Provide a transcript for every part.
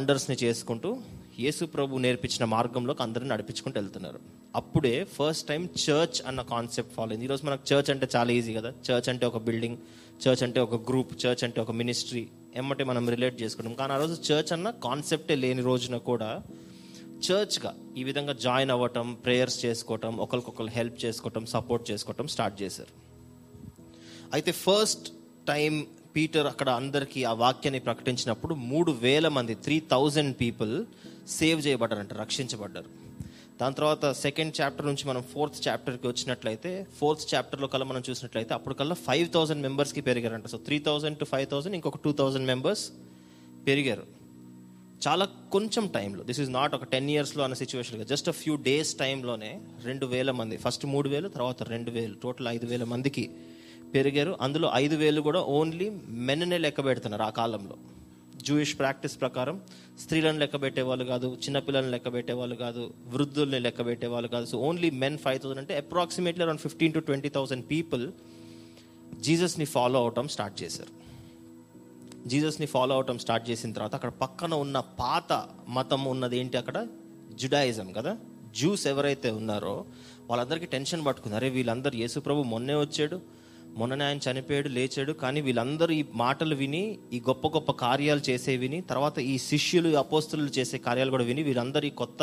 వండర్స్ని చేసుకుంటూ యేసు ప్రభు నేర్పించిన మార్గంలోకి అందరిని నడిపించుకుంటూ వెళ్తున్నారు. అప్పుడే ఫస్ట్ టైం చర్చ్ అన్న కాన్సెప్ట్ ఫాలో అయింది. ఈరోజు మనకు చర్చ్ అంటే చాలా ఈజీ కదా. చర్చ్ అంటే ఒక బిల్డింగ్ చర్చ్ అంటే ఒక గ్రూప్ చర్చ్ అంటే ఒక మినిస్ట్రీ ఎమ్మటే మనం రిలేట్ చేసుకుంటాం. కానీ ఆ రోజు చర్చ్ అన్న కాన్సెప్టే లేని రోజున కూడా చర్చ్గా ఈ విధంగా జాయిన్ అవ్వటం ప్రేయర్స్ చేసుకోవటం ఒకరికొకరు హెల్ప్ చేసుకోవటం సపోర్ట్ చేసుకోవటం స్టార్ట్ చేశారు. అయితే ఫస్ట్ టైం పీటర్ అక్కడ అందరికీ ఆ వాక్యాన్ని ప్రకటించినప్పుడు మూడు వేల మంది త్రీ థౌజండ్ పీపుల్ సేవ్ చేయబడ్డారంట రక్షించబడ్డారు. దాని తర్వాత సెకండ్ చాప్టర్ నుంచి మనం ఫోర్త్ చాప్టర్కి వచ్చినట్లయితే ఫోర్త్ చాప్టర్లో కల్లా మనం చూసినట్లయితే అప్పుడు కల్లా ఫైవ్ థౌసండ్ మెంబర్స్కి పెరిగారంట. So three thousand to five thousand ఇంకొక టూ థౌసండ్ మెంబర్స్ పెరిగారు. చాలా కొంచెం టైంలో దిస్ ఈజ్ నాట్ ఒక టెన్ ఇయర్స్లో అన్న సిచ్యువేషన్గా జస్ట్ అ ఫ్యూ డేస్ టైంలోనే రెండు వేల మంది ఫస్ట్ మూడు వేలు తర్వాత రెండు వేలు టోటల్ ఐదు వేల మందికి పెరిగారు. అందులో ఐదు వేలు కూడా ఓన్లీ మెన్నే లెక్క పెడుతున్నారు ఆ కాలంలో. జూయిష్ ప్రాక్టీస్ ప్రకారం స్త్రీలను లెక్క పెట్టేవాళ్ళు కాదు చిన్నపిల్లలను లెక్క పెట్టేవాళ్ళు కాదు వృద్ధుల్ని లెక్క పెట్టేవాళ్ళు కాదు. So only men five thousand అంటే approximately around fifteen to twenty thousand people జీసస్ని follow అవటం స్టార్ట్ చేశారు. జీసస్ని ఫాలో అవటం స్టార్ట్ చేసిన తర్వాత అక్కడ పక్కన ఉన్న పాత మతం ఉన్నది ఏంటి అక్కడ? జుడాయిజం కదా? జ్యూస్ ఎవరైతే ఉన్నారో వాళ్ళందరికీ టెన్షన్ పట్టుకున్నారే వీళ్ళందరూ యేసుప్రభు మొన్నే వచ్చాడు. మొన్ననే ఆయన చనిపోయాడు లేచాడు కానీ వీళ్ళందరూ ఈ మాటలు విని ఈ గొప్ప గొప్ప కార్యాలు చేసే విని తర్వాత ఈ శిష్యులు అపోస్తులు చేసే కార్యాలు కూడా విని వీళ్ళందరూ ఈ కొత్త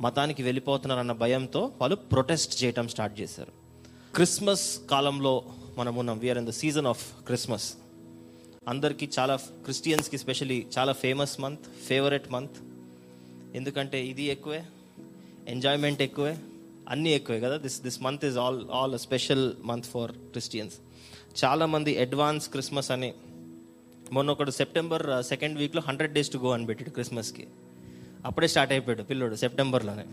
మతానికి వెళ్ళిపోతున్నారన్న భయంతో వాళ్ళు ప్రొటెస్ట్ చేయటం స్టార్ట్ చేశారు. క్రిస్మస్ కాలంలో మనం ఉన్నాం we are in the season of Christmas అందరికీ చాలా క్రిస్టియన్స్కి స్పెషలీ చాలా ఫేమస్ మంత్ ఫేవరెట్ మంత్ ఎందుకంటే ఇది ఎక్కువే ఎంజాయ్మెంట్ ఎక్కువే అన్నీ ఎక్కువే కదా? This this month is all all special month for Christians చాలామంది అడ్వాన్స్ క్రిస్మస్ అని. మొన్న ఒకడు సెప్టెంబర్ సెకండ్ వీక్లో హండ్రెడ్ డేస్ టు గో అని పెట్టాడు క్రిస్మస్కి. అప్పుడే స్టార్ట్ అయిపోయాడు పిల్లోడు సెప్టెంబర్లోనే.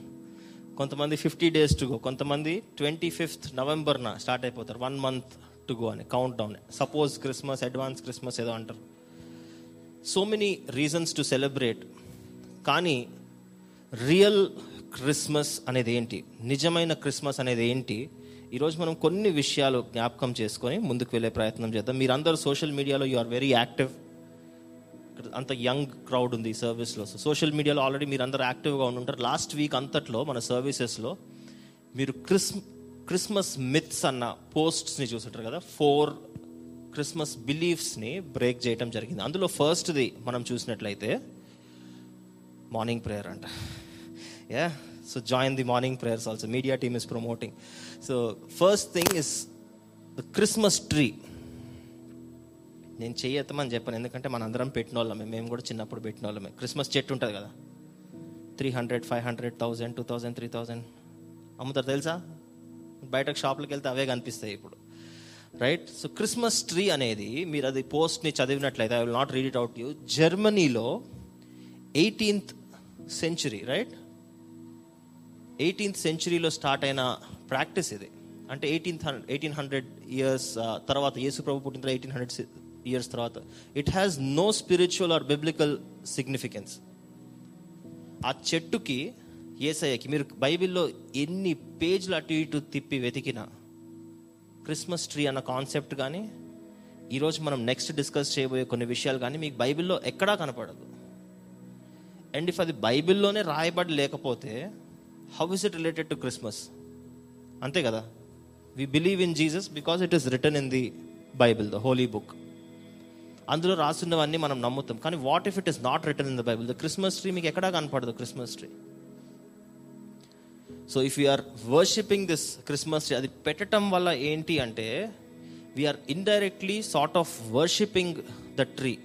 కొంతమంది ఫిఫ్టీ డేస్ టు గో కొంతమంది ట్వంటీ ఫిఫ్త్ నవంబర్న స్టార్ట్ అయిపోతారు వన్ మంత్ టు గో అని countdown suppose Christmas advance Christmas ఏదో అంటారు. So many reasons to celebrate కానీ రియల్ క్రిస్మస్ అనేది ఏంటి? నిజమైన క్రిస్మస్ అనేది ఏంటి? ఈరోజు మనం కొన్ని విషయాలు జ్ఞాపకం చేసుకొని ముందుకు వెళ్ళే ప్రయత్నం చేద్దాం. మీరందరూ సోషల్ మీడియాలో యు ఆర్ వెరీ యాక్టివ్. అంత యంగ్ క్రౌడ్ ఉంది ఈ సర్వీస్లో సో సోషల్ మీడియాలో ఆల్రెడీ మీరు అందరూ యాక్టివ్గా ఉంటుంటారు లాస్ట్ వీక్ అంతట్లో మన సర్వీసెస్లో మీరు క్రిస్ క్రిస్మస్ మిత్స్ అన్న పోస్ట్స్ని చూసుంటారు కదా? ఫోర్ క్రిస్మస్ బిలీఫ్స్ని బ్రేక్ చేయటం జరిగింది. అందులో ఫస్ట్ది మనం చూసినట్లయితే మార్నింగ్ ప్రేయర్ అంట. Yeah so join the morning prayers also media team is promoting so first thing is the Christmas tree నేను చెయ్యెత్తమని చెప్పాను. ఎందుకంటే మన అందరం పెట్టిన వాళ్ళమే మేము కూడా చిన్నప్పుడు పెట్టిన వాళ్ళమే క్రిస్మస్ చెట్టు ఉంటుంది కదా. Three hundred five hundred thousand two thousand three thousand అమ్ముతారు తెలుసా? బయటకు షాప్లకు వెళ్తే అవే కనిపిస్తాయి ఇప్పుడు. రైట్ సో క్రిస్మస్ ట్రీ అనేది మీరు అది పోస్ట్ని చదివినట్లయితే I will not read it out you జర్మనీలో ఎయిటీన్త్ సెంచురీ రైట్ ఎయిటీన్త్ సెంచురీలో స్టార్ట్ అయిన ప్రాక్టీస్ ఇది. అంటే ఎయిటీన్త్ ఎయిటీన్ హండ్రెడ్ ఇయర్స్ తర్వాత యేసు ప్రభు పుట్టిన తర్వాత ఎయిటీన్ హండ్రెడ్ ఇయర్స్ తర్వాత. It has no spiritual or biblical significance ఆ చెట్టుకి ఏసయ్యకి మీరు బైబిల్లో ఎన్ని పేజీలు అటు ఇటు తిప్పి వెతికినా క్రిస్మస్ ట్రీ అన్న కాన్సెప్ట్ కానీ ఈరోజు మనం నెక్స్ట్ డిస్కస్ చేయబోయే కొన్ని విషయాలు కానీ మీకు బైబిల్లో ఎక్కడా కనపడదు. అండ్ ఇఫ్ అది బైబిల్లోనే రాయబడి లేకపోతే how is it related to Christmas అంతే కదా. We believe in Jesus because it is written in the Bible the holy book అందులో రాస్తున్నవన్నీ మనం నమ్ముతాం. కానీ what if it is not written in the Bible the Christmas tree మీకు ఎక్కడా కనపడదు Christmas tree so if you're worshipping this Christmas tree అది పెట్టడం వల్ల ఏంటి అంటే we're indirectly sort of worshipping the tree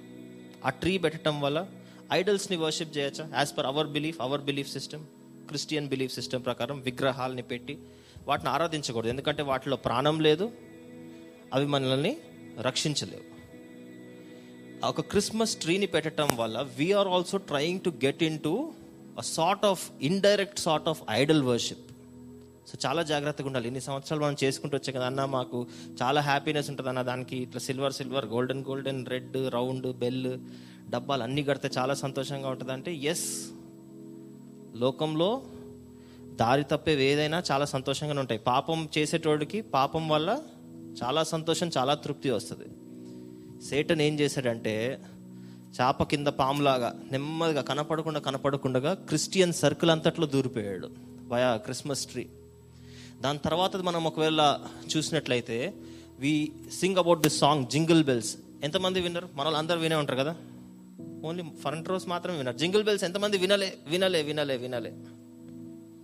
ఆ ట్రీ పెట్టడం వల్ల ఐడల్స్ని వర్షిప్ చేయొచ్చా? As per our belief our belief system Christian belief system ప్రకారం విగ్రహాలని పెట్టి వాటిని ఆరాధించకూడదు. ఎందుకంటే వాటిలో ప్రాణం లేదు అవి మనల్ని రక్షించలేవు. ఒక క్రిస్మస్ ట్రీని పెట్టడం వల్ల we're also trying to get into sort of indirect sort of idol worship so చాలా జాగ్రత్తగా ఉండాలి. ఇన్ని సంవత్సరాలు మనం చేసుకుంటూ వచ్చాం కదా అన్న మాకు చాలా హ్యాపీనెస్ ఉంటుంది అన్న దానికి ఇట్లా silver silver golden golden red round bell డబ్బాలు అన్నీ కడితే చాలా సంతోషంగా ఉంటుంది అంటే ఎస్ లోకంలో దారి తప్పేవి ఏదైనా చాలా సంతోషంగానే ఉంటాయి. పాపం చేసేటోడికి పాపం వల్ల చాలా సంతోషం చాలా తృప్తి వస్తుంది. సేటన్ ఏం చేశాడంటే చాప కింద పాములాగా నెమ్మదిగా కనపడకుండా కనపడకుండా క్రిస్టియన్ సర్కిల్ అంతట్లో దూరిపోయాడు వయా క్రిస్మస్ ట్రీ దాని తర్వాత మనం ఒకవేళ చూసినట్లయితే we sing about this song jingle bells ఎంతమంది విన్నారు? మనల్ అందరూ వినే ఉంటారు కదా? ఓన్లీ ఫ్రంట్ రోస్ మాత్రం విన్నారు జింగిల్ బెల్స్ ఎంతమంది వినలే వినలే వినలే వినలే.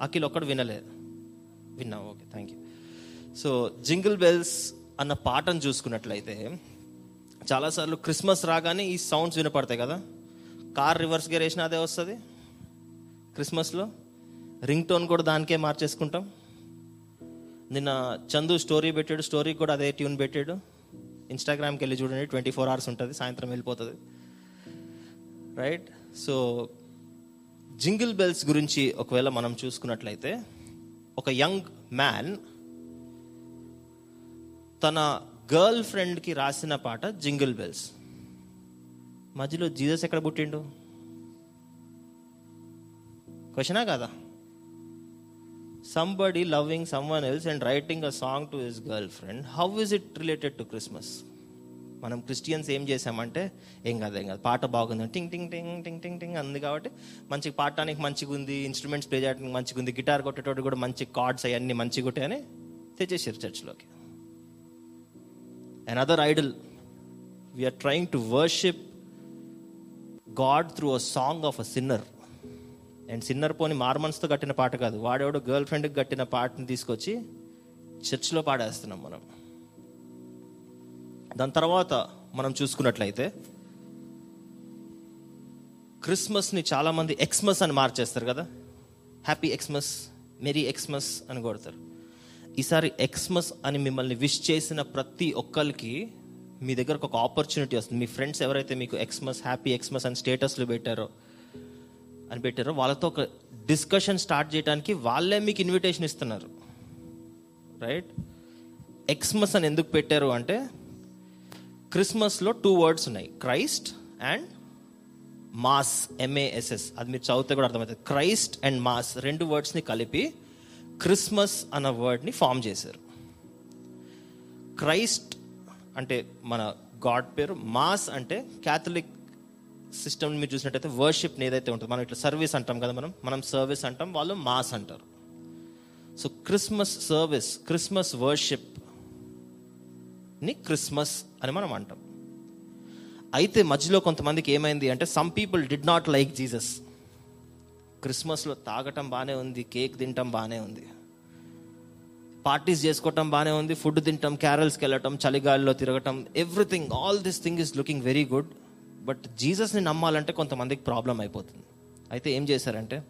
అఖిల్ ఒక్కడు వినలేదు విన్నా okay thank you so jingle bells అన్న పాటను చూసుకున్నట్లయితే చాలాసార్లు క్రిస్మస్ రాగానే ఈ సౌండ్స్ వినపడతాయి కదా? కార్ రివర్స్ గేర్ వేసినా అదే వస్తుంది? క్రిస్మస్లో? రింగ్ టోన్ కూడా దానికే మార్చేసుకుంటాం? నిన్న చందు స్టోరీ పెట్టాడు స్టోరీకి కూడా అదే ట్యూన్ పెట్టాడు. ఇన్స్టాగ్రామ్కి వెళ్ళి చూడండి ట్వంటీ ఫోర్ అవర్స్ ఉంటుంది సాయంత్రం వెళ్ళిపోతుంది. రైట్ సో జింగిల్ బెల్స్ గురించి ఒకవేళ మనం చూసుకున్నట్లయితే ఒక యంగ్ మ్యాన్ తన గర్ల్ ఫ్రెండ్కి రాసిన పాట జింగిల్ బెల్స్. మధ్యలో జీసస్ ఎక్కడ పుట్టిండు? క్వశ్చనా కదా? Somebody loving someone else and writing a song to his girl friend how is it related to Christmas మనం క్రిస్టియన్స్ ఏం చేసామంటే ఏం కాదు ఏం కాదు పాట బాగుంది టింగ్ టింగ్ టింగ్ టింగ్ టింగ్ టింగ్ అంది కాబట్టి మంచి పాడటానికి మంచిగా ఉంది ఇన్స్ట్రుమెంట్స్ ప్లే చేయడానికి మంచిగా ఉంది గిటార్ కొట్టేటోడు కూడా మంచి కార్డ్స్ అవన్నీ మంచిగా ఉంటాయని తెచ్చేసారు చర్చ్లోకి another idol we are trying to worship God through a song of a sinner and sinner పోని మార్మన్స్తో కట్టిన పాట కాదు వాడెవడో గర్ల్ ఫ్రెండ్కి కట్టిన పాటని తీసుకొచ్చి చర్చ్లో పాడేస్తున్నాం మనం. దాని తర్వాత మనం చూసుకున్నట్లయితే క్రిస్మస్ని చాలామంది ఎక్స్మస్ అని మార్చేస్తారు కదా. హ్యాపీ ఎక్స్మస్ మెరీ ఎక్స్మస్ అని కొడతారు. ఈసారి ఎక్స్మస్ అని మిమ్మల్ని విష్ చేసిన ప్రతి ఒక్కరికి మీ దగ్గరకు ఒక ఆపర్చునిటీ వస్తుంది. మీ ఫ్రెండ్స్ ఎవరైతే మీకు ఎక్స్మస్ హ్యాపీ ఎక్స్మస్ అని స్టేటస్లు పెట్టారో అని పెట్టారో వాళ్ళతో ఒక డిస్కషన్ స్టార్ట్ చేయడానికి వాళ్ళే మీకు ఇన్విటేషన్ ఇస్తున్నారు. రైట్? ఎక్స్మస్ అని ఎందుకు పెట్టారు అంటే క్రిస్మస్లో టూ వర్డ్స్ ఉన్నాయి. Christ and mass M A S S అది మీరు చదివితే కూడా అర్థమవుతుంది. క్రైస్ట్ అండ్ మాస్ రెండు వర్డ్స్ని కలిపి క్రిస్మస్ అన్న వర్డ్ని ఫామ్ చేశారు. క్రైస్ట్ అంటే మన గాడ్ పేరు మాస్ అంటే క్యాథలిక్ సిస్టమ్ మీరు చూసినట్టయితే వర్షిప్ ఏదైతే ఉంటుందో మనం ఇట్లా సర్వీస్ అంటాం కదా మనం మనం సర్వీస్ అంటాం వాళ్ళు మాస్ అంటారు. So Christmas service Christmas worship ని క్రిస్మస్ అని మనం అంటాం. అయితే మధ్యలో కొంతమందికి ఏమైంది అంటే some people did not like Jesus క్రిస్మస్లో తాగటం బాగానే ఉంది కేక్ తినటం బాగానే ఉంది. పార్టీస్ చేసుకోవటం బాగానే ఉంది ఫుడ్ తింటాం క్యారల్స్కి వెళ్ళటం చలిగాలిలో తిరగటం everything all this thing is looking very good but జీసస్ని నమ్మాలంటే కొంతమందికి ప్రాబ్లం అయిపోతుంది. అయితే ఏం చేశారంటే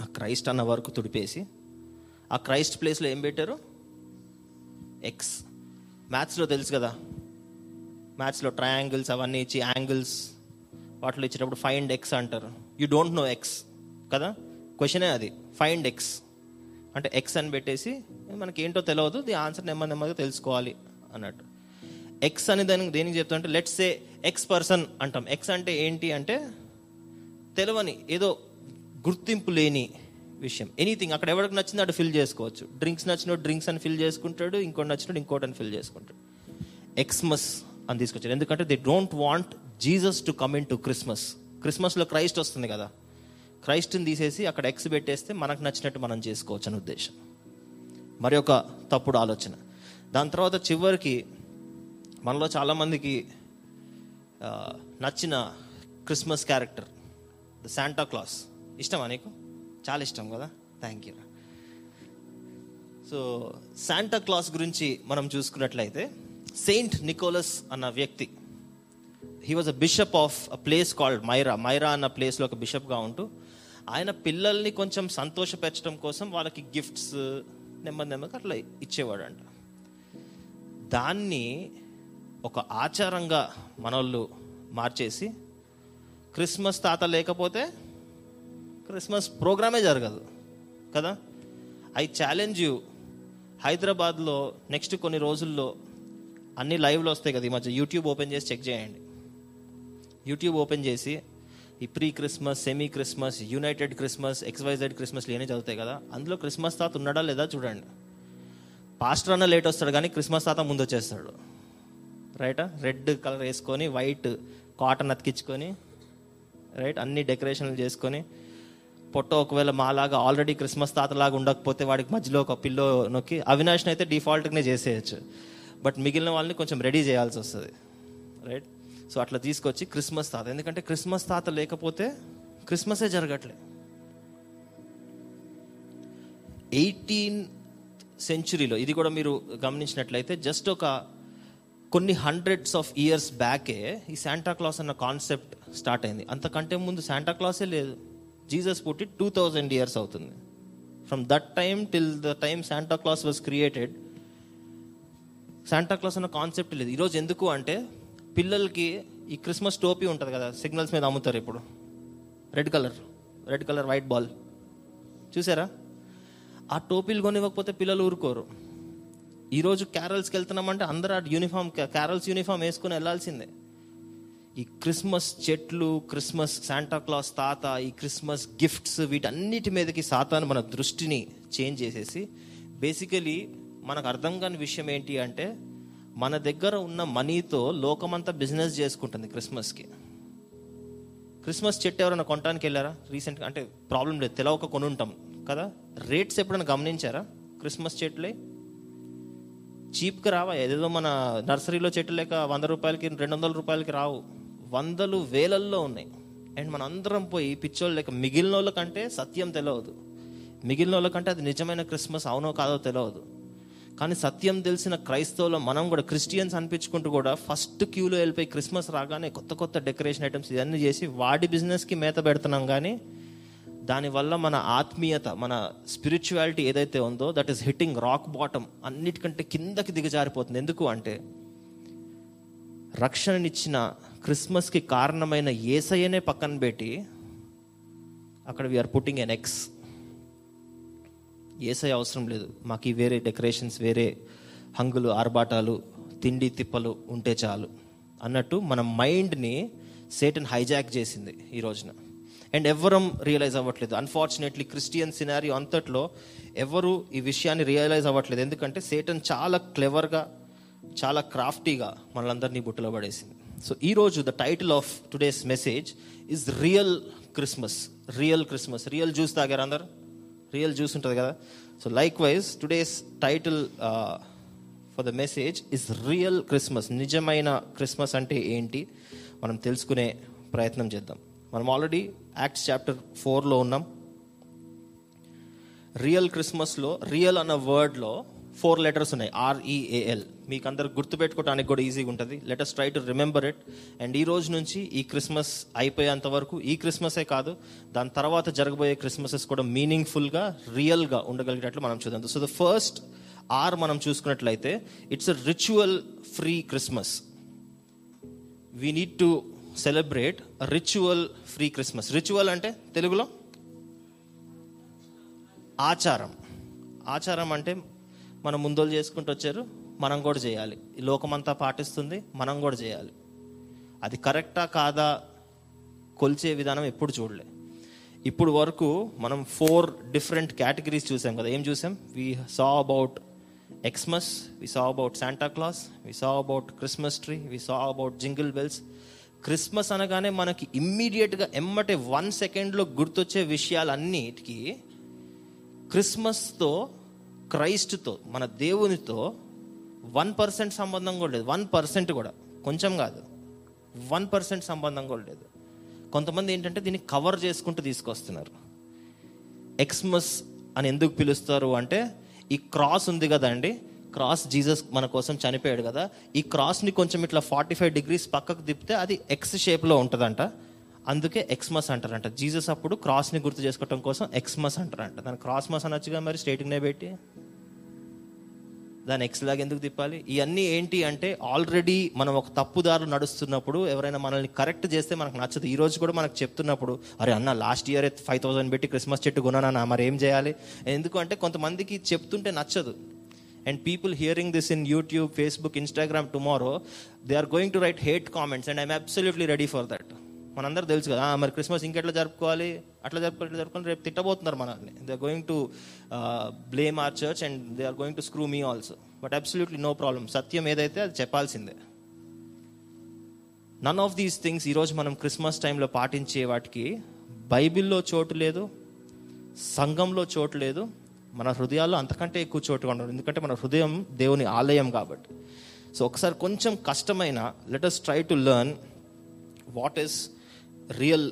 ఆ క్రైస్ట్ అన్న వరకు తుడిపేసి ఆ క్రైస్ట్ ప్లేస్లో ఏం పెట్టారు? ఎక్స్ మ్యాథ్స్లో తెలుసు కదా? మ్యాథ్స్లో ట్రయాంగిల్స్ అవన్నీ ఇచ్చి యాంగిల్స్ వాటిలో ఇచ్చేటప్పుడు ఫైండ్ ఎక్స్ అంటారు. యూ డోంట్ నో ఎక్స్ కదా? క్వశ్చనే అది. ఫైండ్ ఎక్స్ అంటే ఎక్స్ అని పెట్టేసి మనకి ఏంటో తెలియదు ది ఆన్సర్ నెమ్మది నెమ్మదిగా తెలుసుకోవాలి అన్నట్టు. ఎక్స్ అని దానికి దేనికి చెప్తా అంటే లెట్స్ సే ఎక్స్ పర్సన్ అంటాం. ఎక్స్ అంటే ఏంటి అంటే తెలవని ఏదో గుర్తింపు లేని విషయం. ఎనీథింగ్ అక్కడ ఎవరికి నచ్చింది అటు ఫిల్ చేసుకోవచ్చు. డ్రింక్స్ నచ్చినోడు డ్రింక్స్ అని ఫిల్ చేసుకుంటాడు ఇంకోటి నచ్చినోడు ఇంకోటి అని ఫిల్ చేసుకుంటాడు. ఎక్స్మస్ అని తీసుకొచ్చారు. ఎందుకంటే they don't want Jesus to come into Christmas క్రిస్మస్లో Christ వస్తుంది కదా. క్రైస్ట్ని తీసేసి అక్కడ ఎక్స్ పెట్టేస్తే మనకు నచ్చినట్టు మనం చేసుకోవచ్చు అని ఉద్దేశం. మరి ఒక తప్పుడు ఆలోచన. దాని తర్వాత చివరికి మనలో చాలామందికి నచ్చిన Christmas character the Santa Claus ఇష్టమా నీకు? చాలా ఇష్టం కదా? Thank you so Santa Claus గురించి మనం చూసుకున్నట్లయితే సెయింట్ నికోలస్ అన్న వ్యక్తి he was a bishop of a place called Myra Myra అన్న ప్లేస్లో ఒక బిషప్గా ఉంటూ ఆయన పిల్లల్ని కొంచెం సంతోషపెట్టడం కోసం వాళ్ళకి గిఫ్ట్స్ నెమ్మది నెమ్మదిగా అట్లా ఇచ్చేవాడు అంట దాన్ని ఒక ఆచారంగా మనోళ్ళు మార్చేసి క్రిస్మస్ తాత లేకపోతే క్రిస్మస్ ప్రోగ్రామే జరగదు కదా? ఐ ఛాలెంజ్ యూ హైదరాబాద్లో నెక్స్ట్ కొన్ని రోజుల్లో అన్ని లైవ్లో వస్తాయి కదా ఈ మధ్య. యూట్యూబ్ ఓపెన్ చేసి చెక్ చేయండి. యూట్యూబ్ ఓపెన్ చేసి ఈ pre Christmas semi Christmas united Christmas X Y Z Christmas ఏనే చదువుతాయి కదా. అందులో క్రిస్మస్ తాత ఉన్నాడా లేదా చూడండి. పాస్టర్ అన్న లేట్ వస్తాడు కానీ క్రిస్మస్ తాత ముందు వచ్చేస్తాడు. రైటా? రెడ్ కలర్ వేసుకొని వైట్ కాటన్ అతికించుకొని రైట్? అన్ని డెకరేషన్లు చేసుకొని పొట్ట ఒకవేళ మాలాగా ఆల్రెడీ క్రిస్మస్ తాతలాగా ఉండకపోతే వాడికి మధ్యలో ఒక పిల్లో నొక్కి అవినాష్ని అయితే డిఫాల్ట్గానే చేసేయచ్చు. బట్ మిగిలిన వాళ్ళని కొంచెం రెడీ చేయాల్సి వస్తుంది. రైట్ సో అట్లా తీసుకొచ్చి క్రిస్మస్ తాత. ఎందుకంటే క్రిస్మస్ తాత లేకపోతే క్రిస్మసే జరగట్లే. ఎయిటీన్ సెంచురీలో ఇది కూడా మీరు గమనించినట్లయితే జస్ట్ ఒక కొన్ని హండ్రెడ్స్ ఆఫ్ ఇయర్స్ బ్యాకే ఈ శాంటాక్లాస్ అన్న కాన్సెప్ట్ స్టార్ట్ అయింది. అంతకంటే ముందు శాంటాక్లాసే లేదు. జీసస్ పుట్టి టూ థౌజండ్ ఇయర్స్ అవుతుంది. From that time till the time Santa Claus was created Santa Claus అన్న కాన్సెప్ట్ లేదు. ఈరోజు ఎందుకు అంటే పిల్లలకి ఈ క్రిస్మస్ టోపీ ఉంటుంది కదా సిగ్నల్స్ మీద అమ్ముతారు ఇప్పుడు. Red colour red colour white ball చూసారా? ఆ టోపీలు కొనివ్వకపోతే పిల్లలు ఊరుకోరు. ఈరోజు క్యారల్స్కి వెళ్తున్నామంటే అందరూ ఆ యూనిఫామ్ క్యారల్స్ యూనిఫామ్ వేసుకుని వెళ్ళాల్సిందే. ఈ క్రిస్మస్ చెట్లు క్రిస్మస్ శాంటాక్లాస్ తాత ఈ క్రిస్మస్ గిఫ్ట్స్ వీటన్నిటి మీదకి సాతాను మన దృష్టిని చేంజ్ చేసేసి బేసికలీ మనకు అర్థం కాని విషయం ఏంటి అంటే మన దగ్గర ఉన్న మనీతో లోకమంతా బిజినెస్ చేసుకుంటుంది క్రిస్మస్కి క్రిస్మస్ చెట్టు ఎవరైనా కొనడానికి వెళ్ళారా? రీసెంట్గా అంటే ప్రాబ్లం లేదు తెలవక కొని ఉంటాం కదా? రేట్స్ ఎప్పుడైనా గమనించారా క్రిస్మస్ చెట్లే? చీప్గా రావా? ఏదేదో మన నర్సరీలో చెట్లు లేక వంద రూపాయలకి రెండు వందల రూపాయలకి రావు. వందలు వేలల్లో ఉన్నాయి. అండ్ మన అందరం పోయి పిచ్చోళ్ళు లేక మిగిలిన వాళ్ళకంటే సత్యం తెలియదు మిగిలిన వాళ్ళకంటే అది నిజమైన క్రిస్మస్ అవునో కాదో తెలియదు కానీ సత్యం తెలిసిన క్రైస్తవులు మనం కూడా క్రిస్టియన్స్ అనిపించుకుంటూ కూడా ఫస్ట్ క్యూలో వెళ్ళిపోయి క్రిస్మస్ రాగానే కొత్త కొత్త డెకరేషన్ ఐటమ్స్ ఇవన్నీ చేసి వాడి బిజినెస్కి మేత పెడుతున్నాం కానీ దానివల్ల మన ఆత్మీయత మన స్పిరిచువాలిటీ ఏదైతే ఉందో that is hitting rock bottom అన్నిటికంటే కిందకి దిగజారిపోతుంది. ఎందుకు అంటే రక్షణనిచ్చిన క్రిస్మస్కి కారణమైన ఏసయ్యనే పక్కన పెట్టి అక్కడ వీఆర్ పుట్టింగ్ ఎన్ ఎక్స్ ఏసై అవసరం లేదు. మాకు వేరే డెకరేషన్స్ వేరే హంగులు ఆర్భాటాలు తిండి తిప్పలు ఉంటే చాలు అన్నట్టు మన మైండ్ని సేటన్ హైజాక్ చేసింది ఈ రోజున. అండ్ ఎవరం రియలైజ్ అవ్వట్లేదు. అన్ఫార్చునేట్లీ క్రిస్టియన్ సినారీ అంతట్లో ఎవరు ఈ విషయాన్ని రియలైజ్ అవ్వట్లేదు. ఎందుకంటే సేటన్ చాలా క్లెవర్గా చాలా క్రాఫ్టీగా మనందరినీ బుట్టలో పడేసింది. సో ఈ రోజు the title of today's message is real Christmas real Christmas real juice తాగారు అందరు? రియల్ జ్యూస్ ఉంటుంది కదా? So likewise today's title for the message is real Christmas నిజమైన క్రిస్మస్ అంటే ఏంటి? మనం తెలుసుకునే ప్రయత్నం చేద్దాం. మనం ఆల్రెడీ యాక్ట్స్ చాప్టర్ ఫోర్లో ఉన్నాం. రియల్ క్రిస్మస్లో రియల్ అన్న వర్డ్లో ఫోర్ లెటర్స్ ఉన్నాయి. ఆర్ఈఏఎల్ మీకు అందరు గుర్తుపెట్టుకోవడానికి కూడా ఈజీగా ఉంటుంది. Letters try to remember it and ఈ రోజు నుంచి ఈ క్రిస్మస్ అయిపోయేంత వరకు ఈ క్రిస్మసే కాదు దాని తర్వాత జరగబోయే క్రిస్మసెస్ కూడా మీనింగ్ఫుల్గా రియల్గా ఉండగలిగేటట్లు మనం చూద్దాం. సో ద ఫస్ట్ ఆర్ మనం చూసుకున్నట్లయితే it's a ritual free Christmas we need to celebrate ritual free Christmas ritual అంటే తెలుగులో? ఆచారం. ఆచారం అంటే మనం ముందోలు చేసుకుంటూ వచ్చారు. మనం కూడా చేయాలి. ఈ లోకమంతా పాటిస్తుంది మనం కూడా చేయాలి. అది కరెక్టా కాదా కొలిచే విధానం ఎప్పుడు చూడలే. ఇప్పుడు వరకు మనం ఫోర్ డిఫరెంట్ కేటగిరీస్ చూసాం కదా. ఏం చూసాం? We saw about Xmas we saw about Santa Claus we saw about Christmas tree we saw about jingle bells Christmas అనగానే మనకి ఇమ్మీడియట్గా ఎమ్మటే వన్ సెకండ్లో గుర్తొచ్చే విషయాలన్నిటికీ క్రిస్మస్తో క్రైస్ట్తో మన దేవునితో వన్ పర్సెంట్ సంబంధం కూడా లేదు. వన్ పర్సెంట్ కూడా. కొంచెం కాదు. వన్ పర్సెంట్ సంబంధం కూడా లేదు. కొంతమంది ఏంటంటే దీన్ని కవర్ చేసుకుంటూ తీసుకొస్తున్నారు. ఎక్స్మస్ అని ఎందుకు పిలుస్తారు అంటే ఈ క్రాస్ ఉంది కదండి క్రాస్ జీసస్ మన కోసం చనిపోయాడు కదా. ఈ క్రాస్ని కొంచెం ఇట్లా ఫార్టీ ఫైవ్ డిగ్రీస్ పక్కకు తిప్పితే అది ఎక్స్ షేప్లో ఉంటుందంట. అందుకే ఎక్స్మస్ అంటారంట. జీసస్ అప్పుడు క్రాస్ని గుర్తు చేసుకోవటం కోసం ఎక్స్మస్ అంటారంట. దాని క్రాస్ మస్ అనొచ్చుగా మరి స్ట్రైటింగ్నే పెట్టి? దాని ఎక్స్ లాగా ఎందుకు తిప్పాలి? ఇవన్నీ ఏంటి అంటే ఆల్రెడీ మనం ఒక తప్పుదారులు నడుస్తున్నప్పుడు ఎవరైనా మనల్ని కరెక్ట్ చేస్తే మనకు నచ్చదు. ఈ రోజు కూడా మనకు చెప్తున్నప్పుడు అరే అన్న లాస్ట్ ఇయర్ ఫైవ్ థౌసండ్ పెట్టి క్రిస్మస్ చెట్టు కొనానా మరి ఏం చేయాలి? ఎందుకంటే కొంతమందికి చెప్తుంటే నచ్చదు. And people hearing this in YouTube Facebook Instagram tomorrow they are going to write hate comments and I'm absolutely ready for that మనందరూ తెలుసు కదా మరి క్రిస్మస్ ఇంకెట్లా జరుపుకోవాలి? అట్లా జరుపుకోవాలి ఇట్లా జరుపుకొని రేపు తిట్టబోతున్నారు మనల్ని. They are going to blame our church and they are going to screw me also but absolutely no problem సత్యం ఏదైతే అది చెప్పాల్సిందే. నన్ ఆఫ్ దీస్ థింగ్స్ ఈరోజు మనం క్రిస్మస్ టైంలో పాటించే వాటికి బైబిల్లో చోటు లేదు సంఘంలో చోటు లేదు మన హృదయాల్లో అంతకంటే ఎక్కువ చోటు ఉండదు ఎందుకంటే మన హృదయం దేవుని ఆలయం కాబట్టి. సో ఒకసారి కొంచెం కష్టమైన let us try to learn what is real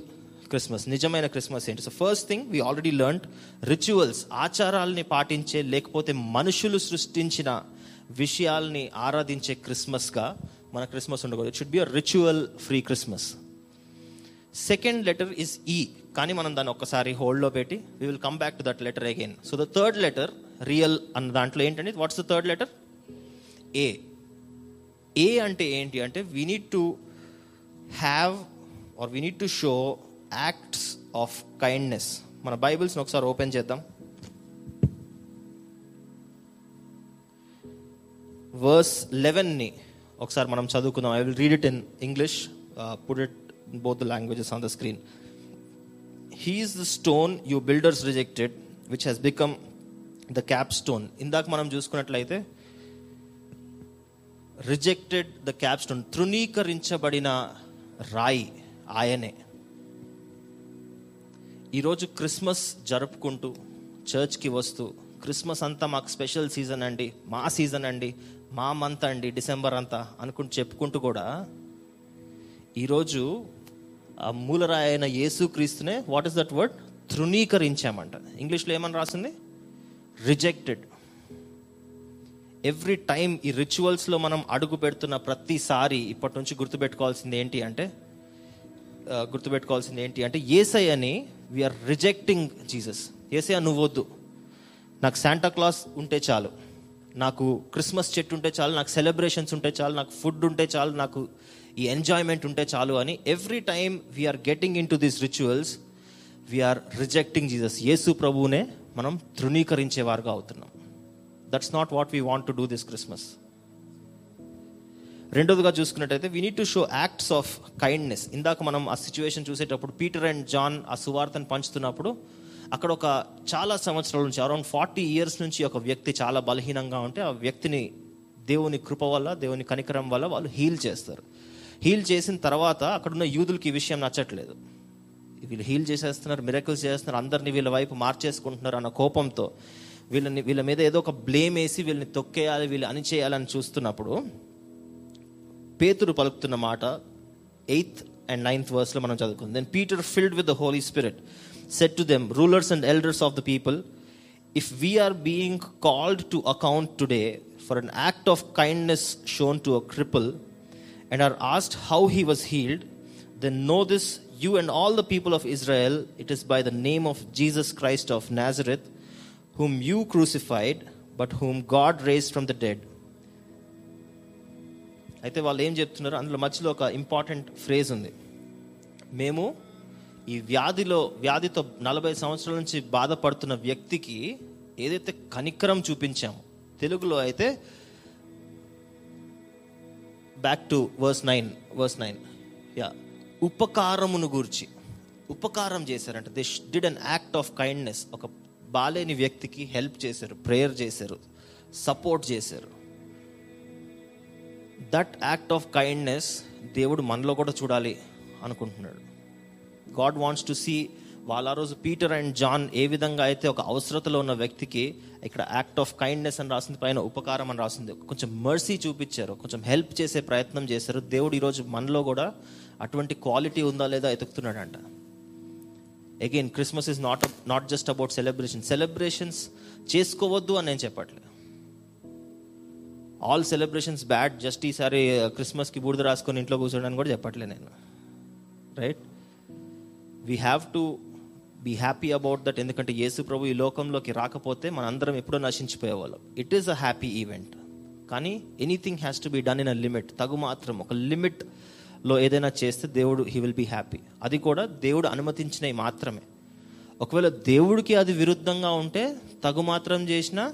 Christmas నిజమైన క్రిస్మస్ ఏంటి? So first thing we already learn rituals ఆచారాల్ని పాటించే లేకపోతే మనుషులు సృష్టించిన విషయాల్ని ఆరాధించే క్రిస్మస్గా మన క్రిస్మస్ ఉండకూడదు. It should be a ritual free Christmas second letter is E కానీ మనం దాన్ని ఒక్కసారి హోల్డ్లో పెట్టి we will come back to that letter again so the third letter real అన్న దాంట్లో ఏంటంటే what's the third letter A A అంటే ఏంటి? అంటే we need to have or we need to show acts of kindness మన బైబిల్స్ని ఒకసారి open చేద్దాం. వర్స్ లెవెన్ని ఒకసారి మనం చదువుకుందాం. I will read it in English put it both the languages on the screen he is the stone you builders rejected which has become the capstone ఇందాక మనం చూసుకున్నట్లయితే రిజెక్టెడ్ ద క్యాప్ స్టోన్ తృణీకరించబడిన రాయి ఆయనే. ఈరోజు క్రిస్మస్ జరుపుకుంటూ చర్చ్కి వస్తూ క్రిస్మస్ అంతా మాకు స్పెషల్ సీజన్ అండి మా సీజన్ అండి మా మంత్ అండి డిసెంబర్ అంతా అనుకుంటూ చెప్పుకుంటూ కూడా ఈరోజు ఆ మూలరాయి అయిన యేసు క్రీస్తునే వాట్ ఇస్ దట్ వర్డ్ తృణీకరించామంట. ఇంగ్లీష్లో ఏమని రాసింది? రిజెక్టెడ్ ఎవ్రీ టైం ఈ రిచువల్స్లో మనం అడుగు పెడుతున్న ప్రతిసారి ఇప్పటి నుంచి గుర్తుపెట్టుకోవాల్సింది ఏంటి అంటే గుర్తుపెట్టుకోవాల్సింది ఏంటి అంటే ఏసయ్యని వీఆర్ రిజెక్టింగ్ జీసస్ ఏసయ్య నువ్వు వద్దు. నాకు శాంటా క్లాస్ ఉంటే చాలు. నాకు క్రిస్మస్ చెట్టు ఉంటే చాలు. నాకు సెలబ్రేషన్స్ ఉంటే చాలు. నాకు ఫుడ్ ఉంటే చాలు. నాకు ఈ ఎంజాయ్మెంట్ ఉంటే చాలు అని every time we are getting into these rituals we are rejecting Jesus Yesu ప్రభువునే మనం తృణీకరించేవారుగా అవుతున్నాం. That's not what we want to do this Christmas రెండోదిగా చూసుకున్నట్టయితే we need to show acts of kindness ఇందాక మనం ఆ సిచ్యువేషన్ చూసేటప్పుడు పీటర్ అండ్ జాన్ ఆ సువార్తను పంచుతున్నప్పుడు అక్కడ ఒక చాలా సంవత్సరాల నుంచి అరౌండ్ ఫార్టీ ఇయర్స్ నుంచి ఒక వ్యక్తి చాలా బలహీనంగా ఉంటే ఆ వ్యక్తిని దేవుని కృప వల్ల దేవుని కనికరం వల్ల వాళ్ళు హీల్ చేస్తారు. హీల్ చేసిన తర్వాత అక్కడున్న యూదులకి ఈ విషయం నచ్చట్లేదు. వీళ్ళు హీల్ చేసేస్తున్నారు మిరకల్స్ చేస్తున్నారు అందరినీ వీళ్ళ వైపు మార్చేసుకుంటున్నారు అన్న కోపంతో వీళ్ళని వీళ్ళ మీద ఏదో ఒక బ్లేమ్ వేసి వీళ్ళని తొక్కేయాలి వీళ్ళు అణిచేయాలని చూస్తున్నప్పుడు పేతురు పలుకుతున్న మాట ఎయిత్ అండ్ నైన్త్ వర్స్లో మనం చదువుకుంది then Peter filled with the Holy Spirit said to them rulers and elders of the people if we are being called to account today for an act of kindness shown to a cripple and are asked how he was healed, then know this, you and all the people of Israel, it is by the name of Jesus Christ of Nazareth, whom you crucified, but whom God raised from the dead. అయితే వాళ్ళు ఏం చెప్తున్నారు? అందులో మధ్యలో ఒక important phrase ఉంది. మేము ఈ వ్యాధిలో వ్యాధితో నలభై సంవత్సరాల నుంచి బాధపడుతున్న వ్యక్తికి ఏదైతే కనికరం చూపించామో తెలుగులో అయితే back to verse nine verse nine yeah ఉపకారమును గూర్చి ఉపకారం చేశారంట. They did an act of kindness ఒక బాలేని వ్యక్తికి హెల్ప్ చేశారు ప్రేయర్ చేశారు సపోర్ట్ చేశారు. దట్ యాక్ట్ ఆఫ్ కైండ్నెస్ దేవుడు మనలో కూడా చూడాలి అనుకుంటున్నాడు. గాడ్ వాంట్స్ టు సీ వాళ్ళ ఆ రోజు పీటర్ అండ్ జాన్ ఏ విధంగా అయితే ఒక అవసరతలో ఉన్న వ్యక్తికి ఇక్కడ యాక్ట్ ఆఫ్ కైండ్నెస్ అని రాసింది పైన ఉపకారం అని రాసింది. కొంచెం మర్సీ చూపించారు కొంచెం హెల్ప్ చేసే ప్రయత్నం చేశారు. దేవుడు ఈరోజు మనలో కూడా అటువంటి క్వాలిటీ ఉందా లేదా ఎతుకుతున్నాడంట again Christmas is not not just about celebration celebrations చేసుకోవద్దు అని నేను చెప్పట్లేదు. ఆల్ సెలబ్రేషన్స్ బ్యాడ్ జస్ట్ ఈసారి uh, క్రిస్మస్కి బూడిద రాసుకొని ఇంట్లో కూర్చోడానికి కూడా చెప్పట్లే నేను. Right we have to be happy about that ఎందుకంటే యేసు ప్రభు ఈ లోకంలోకి రాకపోతే మనందరం ఎప్పుడో నశించిపోయేవాళ్ళం. It is a happy event కానీ anything has to be done in a limit తగు మాత్రం ఒక లిమిట్లో ఏదైనా చేస్తే దేవుడు హీ విల్ బీ హ్యాపీ అది కూడా దేవుడు అనుమతించినవి మాత్రమే. ఒకవేళ దేవుడికి అది విరుద్ధంగా ఉంటే తగు మాత్రం చేసినా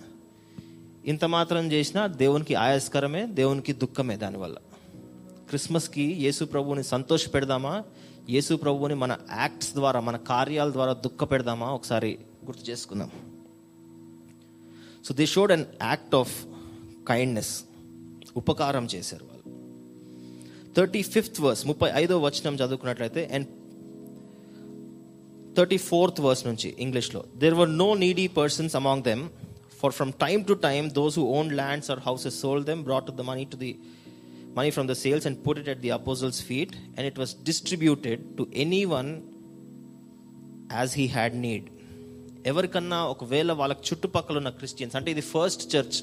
ఇంత మాత్రం చేసినా దేవునికి ఆయాస్కరమే దేవునికి దుఃఖమే దానివల్ల. క్రిస్మస్కి యేసు ప్రభువుని సంతోష పెడదామా? యేసు ప్రభువుని మన యాక్ట్స్ ద్వారా మన కార్యాల ద్వారా దుఃఖ పెడదామా? ఒకసారి గుర్తు చేసుకుందాం. So they showed an act of kindness ఉపకారం చేశారు వాళ్ళు. థర్టీ ఫిఫ్త్ వర్స్ ముప్పై ఐదో వచనం చదువుకున్నట్లయితే అండ్ థర్టీ ఫోర్త్ వర్స్ నుంచి ఇంగ్లీష్లో there were no needy persons among them for from time to time those who own lands or houses sold them brought the money to the money from the sales and put it at the apostles' feet, and it was distributed to anyone as he had need. ఎవరికన్నా ఒకవేళ వాళ్ళకి చుట్టుపక్కల ఉన్న Christians అంటే ఇది first church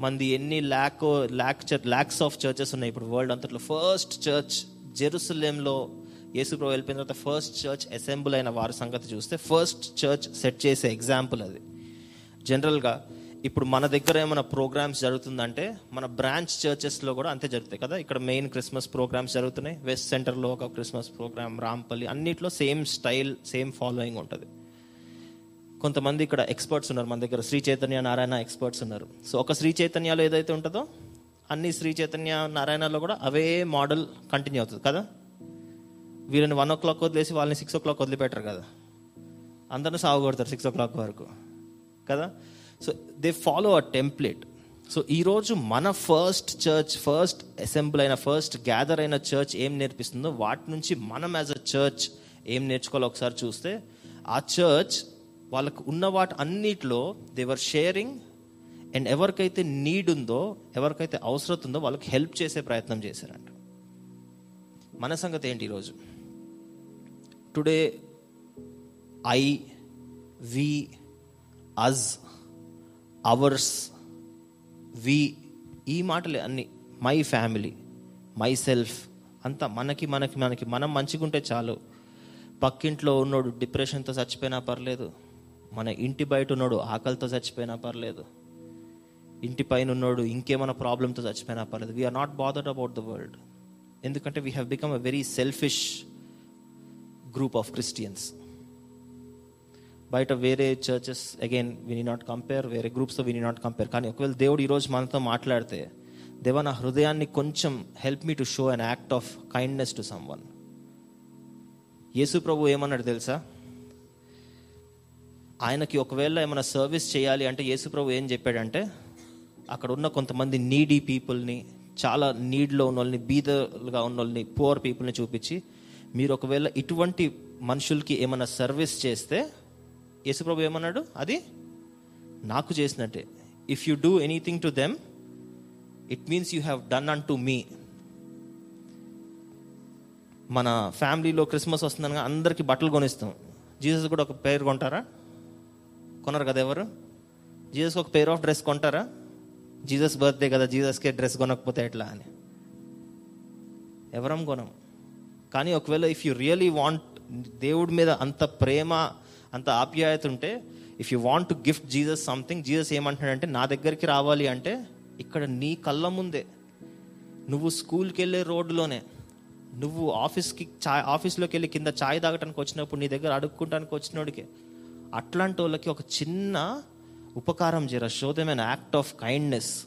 మంది ఎన్ని lakh lakh lakhs of churches ఉన్నాయి. ఇప్పుడు వరల్డ్ అంతట్లో ఫస్ట్ చర్చ్ జెరూసలేంలో యేసుప్రభు వెళ్ళిపోయిన తర్వాత ఫస్ట్ చర్చ్ అసెంబుల్ అయిన వారి సంగతి చూస్తే ఫస్ట్ చర్చ్ సెట్ చేసే ఎగ్జాంపుల్ అది. జనరల్గా ఇప్పుడు మన దగ్గర ఏమైనా ప్రోగ్రామ్స్ జరుగుతుందంటే మన బ్రాంచ్ చర్చెస్లో కూడా అంతే జరుగుతాయి కదా. ఇక్కడ మెయిన్ క్రిస్మస్ ప్రోగ్రామ్స్ జరుగుతున్నాయి. వెస్ట్ సెంటర్లో ఒక క్రిస్మస్ ప్రోగ్రామ్ రాంపల్లి అన్నిట్లో సేమ్ స్టైల్ సేమ్ ఫాలోయింగ్ ఉంటుంది. కొంతమంది ఇక్కడ ఎక్స్పర్ట్స్ ఉన్నారు మన దగ్గర. శ్రీ చైతన్య నారాయణ ఎక్స్పర్ట్స్ ఉన్నారు. సో ఒక శ్రీ చైతన్యలో ఏదైతే ఉంటుందో అన్ని శ్రీ చైతన్య నారాయణలో కూడా అవే మోడల్ కంటిన్యూ అవుతుంది కదా. వీళ్ళని వన్ ఓ క్లాక్ వదిలేసి వాళ్ళని సిక్స్ ఓ క్లాక్ వదిలిపెట్టరు కదా. అందరిని సాగు కొడతారు సిక్స్ ఓ క్లాక్ వరకు. కదా? So they follow a template so ఈరోజు మన ఫస్ట్ చర్చ్ ఫస్ట్ అసెంబ్లీ అయిన ఫస్ట్ గ్యాదర్ అయిన చర్చ్ ఏం నేర్పిస్తుందో వాటి నుంచి మనం యాజ్ అ చర్చ్ ఏం నేర్చుకోవాలో ఒకసారి చూస్తే ఆ చర్చ్ వాళ్ళకు ఉన్న వాటి అన్నిట్లో దేవర్ షేరింగ్ అండ్ ఎవరికైతే నీడ్ ఉందో ఎవరికైతే అవసరం ఉందో వాళ్ళకి హెల్ప్ చేసే ప్రయత్నం చేశారంట. మన సంగతి ఏంటి ఈరోజు today I we us ours we ఈ మాటలే అన్ని. మై ఫ్యామిలీ మై సెల్ఫ్ అంతా మనకి మనకి మనకి. మనం మంచిగుంటే చాలు. పక్కింట్లో ఉన్నోడు డిప్రెషన్తో చచ్చిపోయినా పర్లేదు. మన ఇంటి బయట ఉన్నోడు ఆకలితో చచ్చిపోయినా పర్లేదు. ఇంటి పైన ఉన్నోడు ఇంకేమైనా ప్రాబ్లంతో చచ్చిపోయినా పర్లేదు. We are not bothered about the world ఎందుకంటే we have become a very selfish group of Christians బయట వేరే చర్చెస్ అగైన్ విని నాట్ కంపేర్ వేరే గ్రూప్స్తో విని నాట్ కంపేర్ కానీ ఒకవేళ దేవుడు ఈరోజు మనతో మాట్లాడితే దేవ నా హృదయాన్ని కొంచెం help me to show an act of kindness to someone Yesu ప్రభు ఏమన్నాడు తెలుసా? ఆయనకి ఒకవేళ ఏమైనా సర్వీస్ చేయాలి అంటే యేసు ప్రభు ఏం చెప్పాడంటే అక్కడ ఉన్న కొంతమంది నీడీ పీపుల్ని చాలా నీడ్లో ఉన్న వాళ్ళని బీదలుగా ఉన్న వాళ్ళని పువర్ పీపుల్ని చూపించి మీరు ఒకవేళ ఇటువంటి మనుషులకి ఏమైనా సర్వీస్ చేస్తే యేసుప్రభు ఏమన్నాడు? అది నాకు చేసినట్టే. If you do anything to them it means you have done unto me మన ఫ్యామిలీలో క్రిస్మస్ వస్తుందనగా అందరికీ బట్టలు కొనిస్తాం. జీసస్ కూడా ఒక పేరు కొంటారా? కొనరు కదా ఎవరు? జీసస్ ఒక పేర్ ఆఫ్ డ్రెస్ కొంటారా? జీసస్ బర్త్డే కదా జీసస్కే డ్రెస్ కొనకపోతే ఎట్లా అని. ఎవరం కొనం. కానీ ఒకవేళ ఇఫ్ యు రియలీ వాంట్ దేవుడి మీద అంత ప్రేమ అంత ఆప్యాయత ఉంటే if you want to gift Jesus something Jesus ఏమంటున్నాడంటే నా దగ్గరికి రావాలి అంటే ఇక్కడ నీ కళ్ళ ముందే. నువ్వు స్కూల్కి వెళ్ళే రోడ్డులోనే నువ్వు ఆఫీస్కి చాయ్ ఆఫీస్లోకి వెళ్ళి కింద చాయ్ తాగటానికి వచ్చినప్పుడు నీ దగ్గర అడుక్కుంటానికి వచ్చినోడికి. అట్లాంటి వాళ్ళకి ఒక చిన్న ఉపకారం చేయరా? శోధమైన యాక్ట్ ఆఫ్ కైండ్నెస్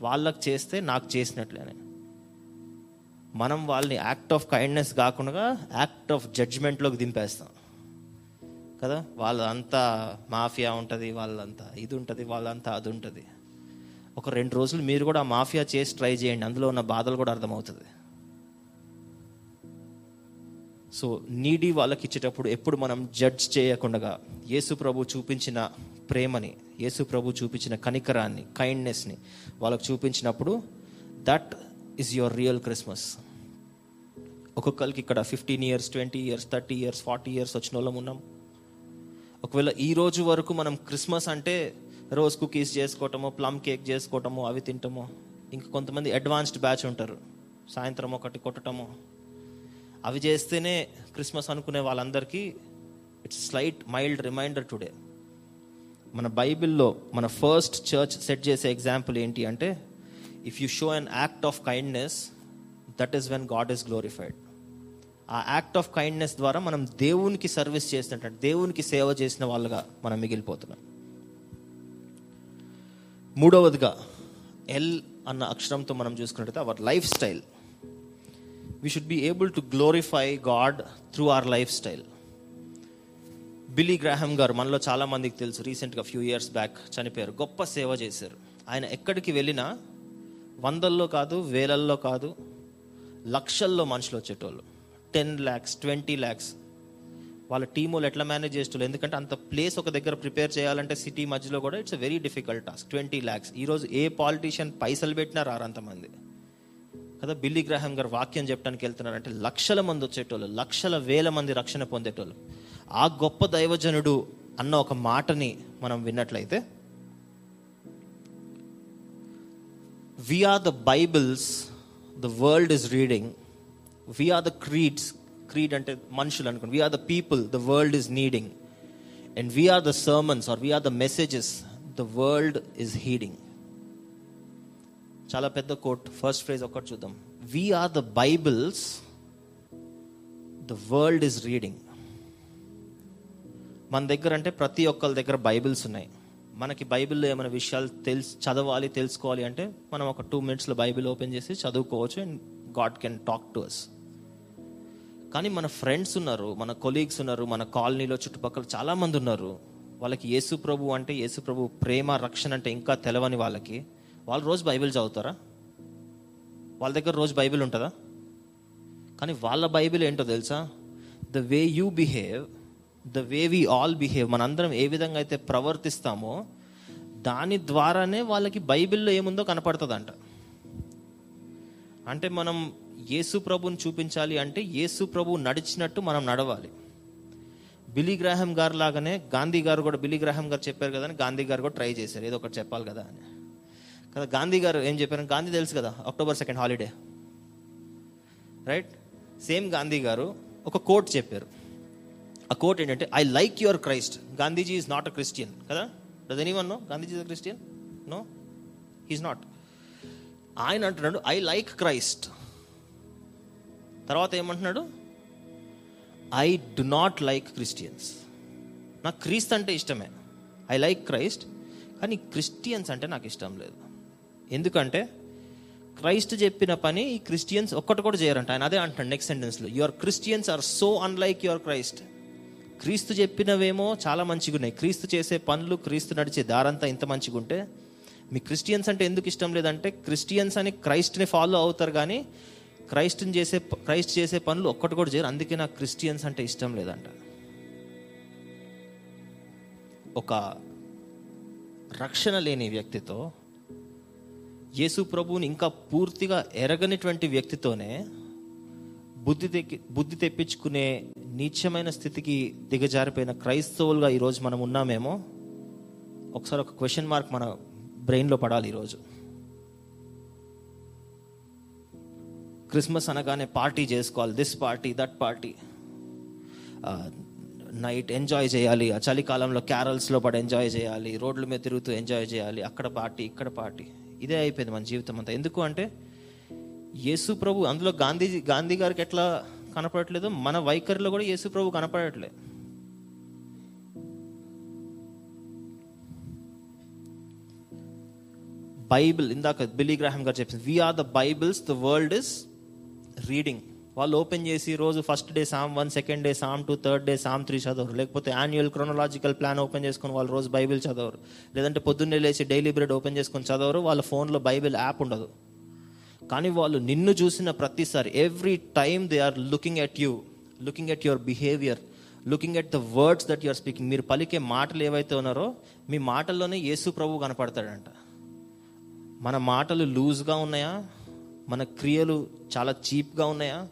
వాళ్ళకి చేస్తే నాకు చేసినట్లేనే. మనం వాళ్ళని యాక్ట్ ఆఫ్ కైండ్నెస్ కాకుండా యాక్ట్ ఆఫ్ జడ్జ్మెంట్లోకి దింపేస్తాం. కదా? వాళ్ళంతా మాఫియా ఉంటుంది వాళ్ళంతా ఇది ఉంటుంది వాళ్ళంతా అది ఉంటుంది. ఒక రెండు రోజులు మీరు కూడా మాఫియా చేసి ట్రై చేయండి అందులో ఉన్న బాధలు కూడా అర్థమవుతుంది. సో నీడీ వాళ్ళకి ఇచ్చేటప్పుడు ఎప్పుడు మనం జడ్జ్ చేయకుండా యేసు ప్రభు చూపించిన ప్రేమని యేసు ప్రభు చూపించిన కనికరాన్ని కైండ్నెస్ని వాళ్ళకి చూపించినప్పుడు that is your real Christmas ఒక్కొక్కరికి ఇక్కడ fifteen years twenty years thirty years forty years వచ్చిన వాళ్ళం ఉన్నాం. ఒకవేళ ఈ రోజు వరకు మనం క్రిస్మస్ అంటే రోజ్ కుకీస్ చేసుకోవటము ప్లమ్ కేక్ చేసుకోవటము అవి తింటాము ఇంకా కొంతమంది అడ్వాన్స్డ్ బ్యాచ్ ఉంటారు. సాయంత్రం ఒకటి కొట్టటము. అవి చేస్తేనే క్రిస్మస్ అనుకునే వాళ్ళందరికీ it's slight mild reminder today. మన బైబిల్లో మన ఫస్ట్ చర్చ్ సెట్ చేసే ఎగ్జాంపుల్ ఏంటి అంటే if you show an act of kindness that is when God is glorified ఆ యాక్ట్ ఆఫ్ కైండ్నెస్ ద్వారా మనం దేవునికి సర్వీస్ చేసినట్టు దేవునికి సేవ చేసిన వాళ్ళగా మనం మిగిలిపోతున్నాం. మూడవదిగా ఎల్ అన్న అక్షరంతో మనం చూసుకున్నట్టయితే our lifestyle we should be able to glorify God through our lifestyle Billy Graham garu మనలో చాలా మందికి తెలుసు రీసెంట్గా ఫ్యూ ఇయర్స్ బ్యాక్ చనిపోయారు గొప్ప సేవ చేశారు. ఆయన ఎక్కడికి వెళ్ళినా వందల్లో కాదు వేలల్లో కాదు లక్షల్లో మనుషులు వచ్చేటోళ్ళు. టెన్ ల్యాక్స్ ట్వంటీ ల్యాక్స్ వాళ్ళ టీం వాళ్ళు ఎట్లా మేనేజ్ చేస్తున్నారు ఎందుకంటే అంత ప్లేస్ ఒక దగ్గర ప్రిపేర్ చేయాలంటే సిటీ మధ్యలో కూడా it's very difficult task twenty lakhs ఈరోజు ఏ పాలిటీషియన్ పైసలు పెట్టినా రారంతమంది కదా బిల్లీ గ్రాహం గారు వాక్యం చెప్పడానికి వెళ్తున్నారంటే లక్షల మంది వచ్చేటోళ్ళు లక్షల వేల మంది రక్షణ పొందేటోళ్ళు. ఆ గొప్ప దైవజనుడు అన్న ఒక మాటని మనం విన్నట్లయితే we are the Bibles the world is reading we are the creeds creed అంటే మనుషులు అనుకోండి. We are the people the world is needing and we are the sermons are we are the messages the world messages heeding చాలా పెద్ద quote first phrase ఒక్కటి చూద్దాం. We are the Bibles the world is reading మన దగ్గర అంటే ప్రతి ఒక్కరి దగ్గర బైబిల్స్ ఉన్నాయి. మనకి బైబిల్లో ఏమైనా విషయాలు తెలుసు చదవాలి తెలుసుకోవాలి అంటే మనం ఒక టూ మినిట్స్లో బైబిల్ ఓపెన్ చేసి చదువుకోవచ్చు and God can talk to us కానీ మన ఫ్రెండ్స్ ఉన్నారు మన కొలీగ్స్ ఉన్నారు మన కాలనీలో చుట్టుపక్కల చాలా మంది ఉన్నారు. వాళ్ళకి యేసు ప్రభు అంటే యేసు ప్రభు ప్రేమ రక్షణ అంటే ఇంకా తెలవని వాళ్ళకి. వాళ్ళు రోజు బైబిల్ చదువుతారా? వాళ్ళ దగ్గర రోజు బైబిల్ ఉంటుందా? కానీ వాళ్ళ బైబిల్ ఏంటో తెలుసా? The way you behave the way we all behave మనందరం ఏ విధంగా అయితే ప్రవర్తిస్తామో దాని ద్వారానే వాళ్ళకి బైబిల్లో ఏముందో కనపడుతుందంట. అంటే మనం యేసు ప్రభుని చూపించాలి అంటే యేసు ప్రభు నడిచినట్టు మనం నడవాలి. బిలీ గ్రాహం గారు లాగానే గాంధీ గారు కూడా బిలీ గ్రాహం గారు చెప్పారు కదా అని గాంధీ గారు కూడా ట్రై చేశారు. ఏదో ఒకటి చెప్పాలి కదా అని. కదా గాంధీ గారు ఏం చెప్పారు గాంధీ తెలుసు కదా October second holiday. Right? Same Gandhi గారు ఒక కోట్ చెప్పారు. ఆ కోట్ ఏంటంటే I like your Christ. Gandhiji is not a Christian. కదా? Does anyone know Gandhiji Christian? No? He's not. ఆయన అంటున్నాడు ఐ లైక్ క్రైస్ట్. తర్వాత ఏమంటున్నాడు? I do not like Christians నాకు క్రీస్త్ అంటే ఇష్టమే. ఐ లైక్ క్రైస్ట్ కానీ క్రిస్టియన్స్ అంటే నాకు ఇష్టం లేదు. ఎందుకంటే క్రైస్ట్ చెప్పిన పని ఈ క్రిస్టియన్స్ ఒక్కటి కూడా చేయరంట. ఆయన అదే అంటాడు next సెంటెన్స్లో your Christians are so unlike your Christ క్రీస్తు చెప్పినవేమో చాలా మంచిగా ఉన్నాయి. క్రీస్తు చేసే పనులు క్రీస్తు నడిచే దారంతా ఇంత మంచిగా ఉంటే మీ క్రిస్టియన్స్ అంటే ఎందుకు ఇష్టం లేదంటే క్రిస్టియన్స్ అని క్రైస్ట్ని ఫాలో అవుతారు కానీ క్రైస్ట్ని చేసే క్రైస్ట్ చేసే పనులు ఒక్కటి కూడా చేయరు. అందుకే నాకు క్రిస్టియన్స్ అంటే ఇష్టం లేదంట. ఒక రక్షణ లేని వ్యక్తితో యేసు ప్రభువుని ఇంకా పూర్తిగా ఎరగనిటువంటి వ్యక్తితోనే బుద్ధి తెక్కి బుద్ధి తెప్పించుకునే నీచమైన స్థితికి దిగజారిపోయిన క్రైస్తవులుగా ఈరోజు మనం ఉన్నామేమో? ఒకసారి ఒక క్వశ్చన్ మార్క్ మన బ్రెయిన్లో పడాలి ఈరోజు. క్రిస్మస్ అనగానే పార్టీ చేసుకోవాలి this party that party night enjoy చేయాలి ఆ చలికాలంలో క్యారల్స్లో పడి ఎంజాయ్ చేయాలి రోడ్ల మీద తిరుగుతూ ఎంజాయ్ చేయాలి అక్కడ పార్టీ ఇక్కడ పార్టీ. ఇదే అయిపోయింది మన జీవితం అంతా. ఎందుకు అంటే యేసు ప్రభు అందులో గాంధీ గాంధీ గారికి ఎట్లా కనపడట్లేదు మన వైఖరిలో కూడా యేసు ప్రభు కనపడట్లే. బైబిల్ ఇందాక బిలీ గ్రాహం గారు చెప్పింది we are the Bibles the world is reading వాళ్ళు ఓపెన్ చేసి రోజు first day psalm one second day psalm two third day psalm three చదవరు. లేకపోతే యాన్యువల్ క్రోనలాజికల్ ప్లాన్ ఓపెన్ చేసుకొని వాళ్ళు రోజు బైబిల్ చదవరు. లేదంటే పొద్దున్నే లేచి డైలీ బ్రెడ్ ఓపెన్ చేసుకొని చదవరు. వాళ్ళ ఫోన్లో బైబిల్ యాప్ ఉండదు. కానీ వాళ్ళు నిన్ను చూసిన ప్రతిసారి every time they are looking at you looking at your behaviour looking at the words that your speaking మీరు పలికే మాటలు ఏవైతే ఉన్నారో మీ మాటల్లోనే యేసు ప్రభు కనపడతాడంట. మన మాటలు లూజ్గా ఉన్నాయా? మన క్రియలు చాలా చీప్గా ఉన్నాయా?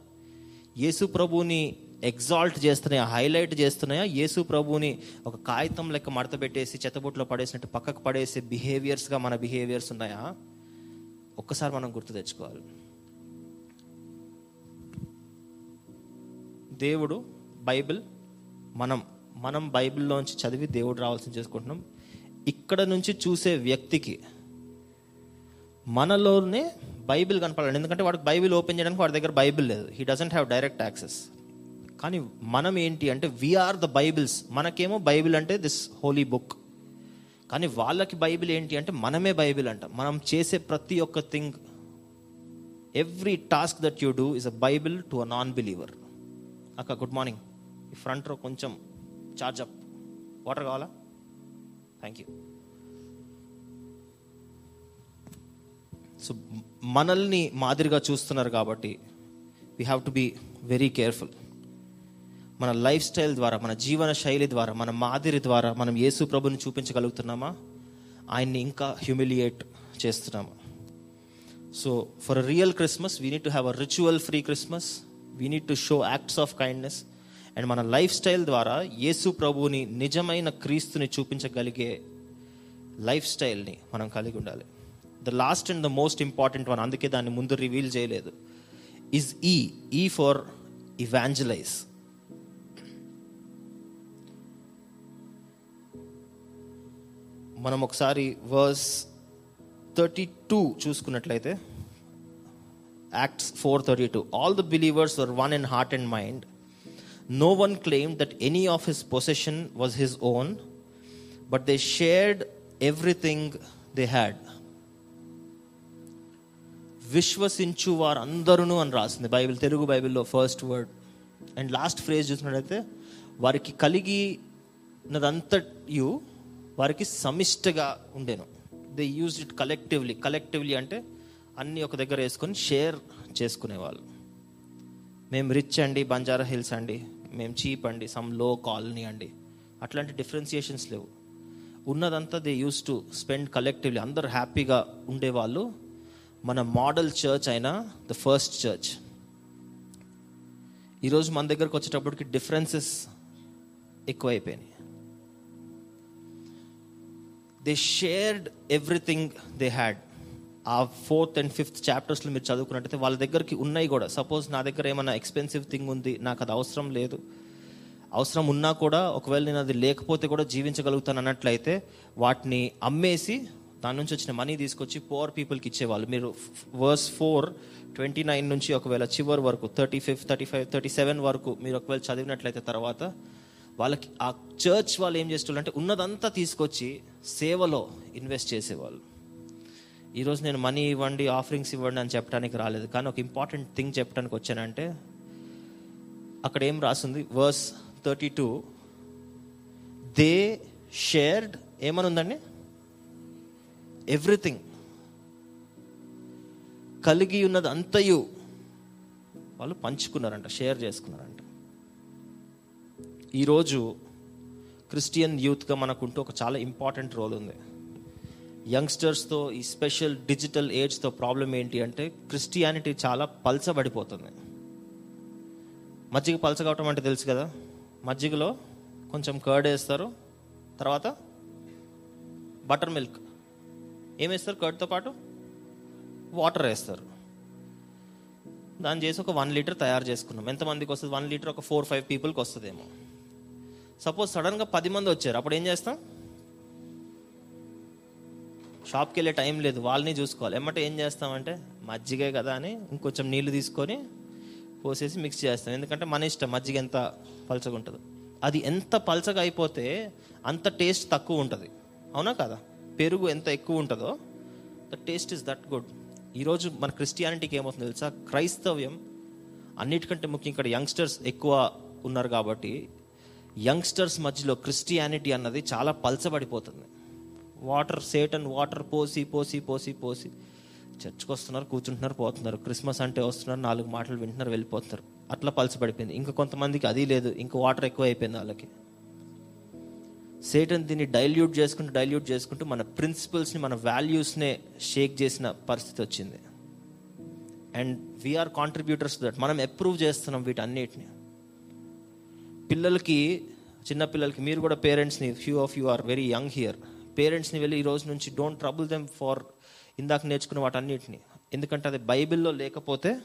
యేసు ప్రభువుని ఎగ్జాల్ట్ చేస్తున్నాయా? హైలైట్ చేస్తున్నాయా? యేసు ప్రభుని ఒక కాగితం లెక్క మడత పెట్టేసి చెత్తబుట్లో పడేసినట్టు పక్కకు పడేసే బిహేవియర్స్గా మన బిహేవియర్స్ ఉన్నాయా? ఒక్కసారి మనం గుర్తు తెచ్చుకోవాలి. దేవుడు బైబిల్ మనం మనం బైబిల్లోంచి చదివి దేవుడు రావాల్సింది చేసుకుంటున్నాం. ఇక్కడ నుంచి చూసే వ్యక్తికి మనలోనే బైబిల్ కనపడాలి. ఎందుకంటే వాడికి బైబిల్ ఓపెన్ చేయడానికి వాడి దగ్గర బైబిల్ లేదు. He doesn't have direct access కానీ మనం ఏంటి అంటే వీఆర్ ద బైబిల్స్ మనకేమో బైబిల్ అంటే దిస్ హోలీ బుక్ కానీ వాళ్ళకి బైబిల్ ఏంటి అంటే మనమే బైబిల్ అంట. మనం చేసే ప్రతి ఒక్క thing every task that you do is a Bible to a non believer అక్క గుడ్ మార్నింగ్ ఈ ఫ్రంట్ రో కొంచెం చార్జ్ అప్ వాటర్ కావాలా? థ్యాంక్ యూ సో మనల్ని మాదిరిగా చూస్తున్నారు కాబట్టి we have to be very careful మన లైఫ్ స్టైల్ ద్వారా మన జీవన శైలి ద్వారా మన మాదిరి ద్వారా మనం యేసు ప్రభుని చూపించగలుగుతున్నామా? ఆయన్ని ఇంకా హ్యూమిలియేట్ చేస్తున్నామా? So for a real Christmas we need to have a ritual free Christmas we need to show acts of kindness and మన లైఫ్ స్టైల్ ద్వారా యేసు ప్రభువుని నిజమైన క్రీస్తుని చూపించగలిగే లైఫ్ స్టైల్ని మనం కలిగి ఉండాలి. The last and the most important one అందుకే దాన్ని ముందు రివీల్ చేయలేదు. ఈజ్ ఈ ఈ ఫర్ ఇవాంజలైజ్ మనం ఒకసారి వర్స్ థర్టీ టూ చూసుకున్నట్లయితే Acts four thirty two all the believers were one in heart and mind no one claim that any of his possession was his own but they shared everything they had విశ్వసించు వారందరూ అని రాసింది. Bible Telugu బైబిల్లో first word and last phrase చూసినట్టయితే వారికి కలిగినదంతయు వారికి సమిష్టగా ఉండేను. They use it collectively collectively అంటే అన్నీ ఒక దగ్గర వేసుకొని షేర్ చేసుకునేవాళ్ళు. మేము రిచ్ అండి బంజారా హిల్స్ అండి. మేము చీప్ అండి సమ్లో కాలనీ అండి. అట్లాంటి డిఫరెన్సియేషన్స్ లేవు. ఉన్నదంతా they used to spend collectively అందరు హ్యాపీగా ఉండేవాళ్ళు. మన మోడల్ చర్చ్ అయిన ద ఫస్ట్ చర్చ్. ఈరోజు మన దగ్గరకు వచ్చేటప్పటికి డిఫరెన్సెస్ ఎక్కువైపోయినాయి. They shared everything they had ఆ ఫోర్త్ అండ్ ఫిఫ్త్ చాప్టర్స్లో మీరు చదువుకున్నట్టయితే వాళ్ళ దగ్గరికి ఉన్నాయి కూడా. సపోజ్ నా దగ్గర ఏమైనా ఎక్స్పెన్సివ్ థింగ్ ఉంది నాకు అది అవసరం లేదు. అవసరం ఉన్నా కూడా ఒకవేళ నేను అది లేకపోతే కూడా జీవించగలుగుతాను అన్నట్లయితే వాటిని అమ్మేసి దాని నుంచి వచ్చిన మనీ తీసుకొచ్చి పువర్ పీపుల్కి ఇచ్చేవాళ్ళు. మీరు వర్స్ ఫోర్ ట్వంటీ నైన్ నుంచి ఒకవేళ చివరి వరకు thirty fifth thirty five thirty seven వరకు మీరు ఒకవేళ చదివినట్లయితే తర్వాత వాళ్ళకి ఆ చర్చ్ వాళ్ళు ఏం చేస్తున్నారు ఉన్నదంతా తీసుకొచ్చి సేవలో ఇన్వెస్ట్ చేసేవాళ్ళు. ఈరోజు నేను మనీ ఇవ్వండి ఆఫరింగ్స్ ఇవ్వండి అని చెప్పడానికి రాలేదు. కానీ ఒక ఇంపార్టెంట్ థింగ్ చెప్పడానికి వచ్చానంటే అక్కడ ఏం రాసింది? Verse thirty two they shared ఏమని ఉందండి? ఎవ్రీథింగ్ కలిగి ఉన్నది అంతయు వాళ్ళు పంచుకున్నారంట షేర్ చేసుకున్నారంట. ఈరోజు క్రిస్టియన్ యూత్గా మనకుంటూ ఒక చాలా ఇంపార్టెంట్ రోల్ ఉంది. యంగ్స్టర్స్తో ఈ స్పెషల్ డిజిటల్ ఏజ్తో ప్రాబ్లం ఏంటి అంటే క్రిస్టియానిటీ చాలా పలచబడిపోతుంది. మజ్జిగ పల్చ కావటం అంటే తెలుసు కదా? మజ్జిగలో కొంచెం కర్డ్ వేస్తారు తర్వాత బటర్ మిల్క్. ఏమేస్తారు కర్డ్తో పాటు? వాటర్ వేస్తారు. దాన్ని చేసి ఒక వన్ లీటర్ తయారు చేసుకున్నాం. ఎంతమందికి వస్తుంది? వన్ లీటర్ ఒక ఫోర్ ఫైవ్ పీపుల్కి వస్తుందేమో. సపోజ్ సడన్గా పది మంది వచ్చారు. అప్పుడు ఏం చేస్తాం? షాప్కి వెళ్ళే టైం లేదు. వాళ్ళని చూసుకోవాలి. ఏమంటే ఏం చేస్తామంటే మజ్జిగే కదా అని ఇంకొంచెం నీళ్ళు తీసుకొని పోసేసి మిక్స్ చేస్తాం. ఎందుకంటే మన ఇష్టం మజ్జిగ ఎంత పలచగా ఉంటుందో. అది ఎంత పలచగా అయిపోతే అంత టేస్ట్ తక్కువ ఉంటుంది. అవునా కదా? పెరుగు ఎంత ఎక్కువ ఉంటుందో the taste is that good ఈరోజు మన క్రిస్టియానిటీకి ఏమవుతుంది తెలుసా? క్రైస్తవ్యం అన్నిటికంటే ముఖ్యం ఇక్కడ యంగ్స్టర్స్ ఎక్కువ ఉన్నారు కాబట్టి యంగ్స్టర్స్ మధ్యలో క్రిస్టియానిటీ అన్నది చాలా పలచబడిపోతుంది. వాటర్ సేటన్ వాటర్ పోసి పోసి పోసి పోసి. చర్చ్కి వస్తున్నారు కూర్చుంటున్నారు పోతున్నారు. క్రిస్మస్ అంటే వస్తున్నారు నాలుగు మాటలు వింటున్నారు వెళ్ళిపోతున్నారు. అట్లా పలచబడిపోయింది. ఇంకా కొంతమందికి అది లేదు. ఇంకా వాటర్ ఎక్కువ అయిపోయింది వాళ్ళకి. సేటన్ దీన్ని డైల్యూట్ చేసుకుంటూ డైల్యూట్ చేసుకుంటూ మన ప్రిన్సిపల్స్ని మన వాల్యూస్నే షేక్ చేసిన పరిస్థితి వచ్చింది. And we are contributors that మనం అప్రూవ్ చేస్తున్నాం వీటన్నిటిని. పిల్లలకి చిన్నపిల్లలకి మీరు కూడా పేరెంట్స్ని few of you are very young here పేరెంట్స్ని వెళ్ళి ఈ రోజు నుంచి డోంట్ ట్రబుల్ దెమ్ ఫార్ ఇందాక నేర్చుకున్న వాటన్నిటిని. ఎందుకంటే అది బైబిల్లో లేకపోతే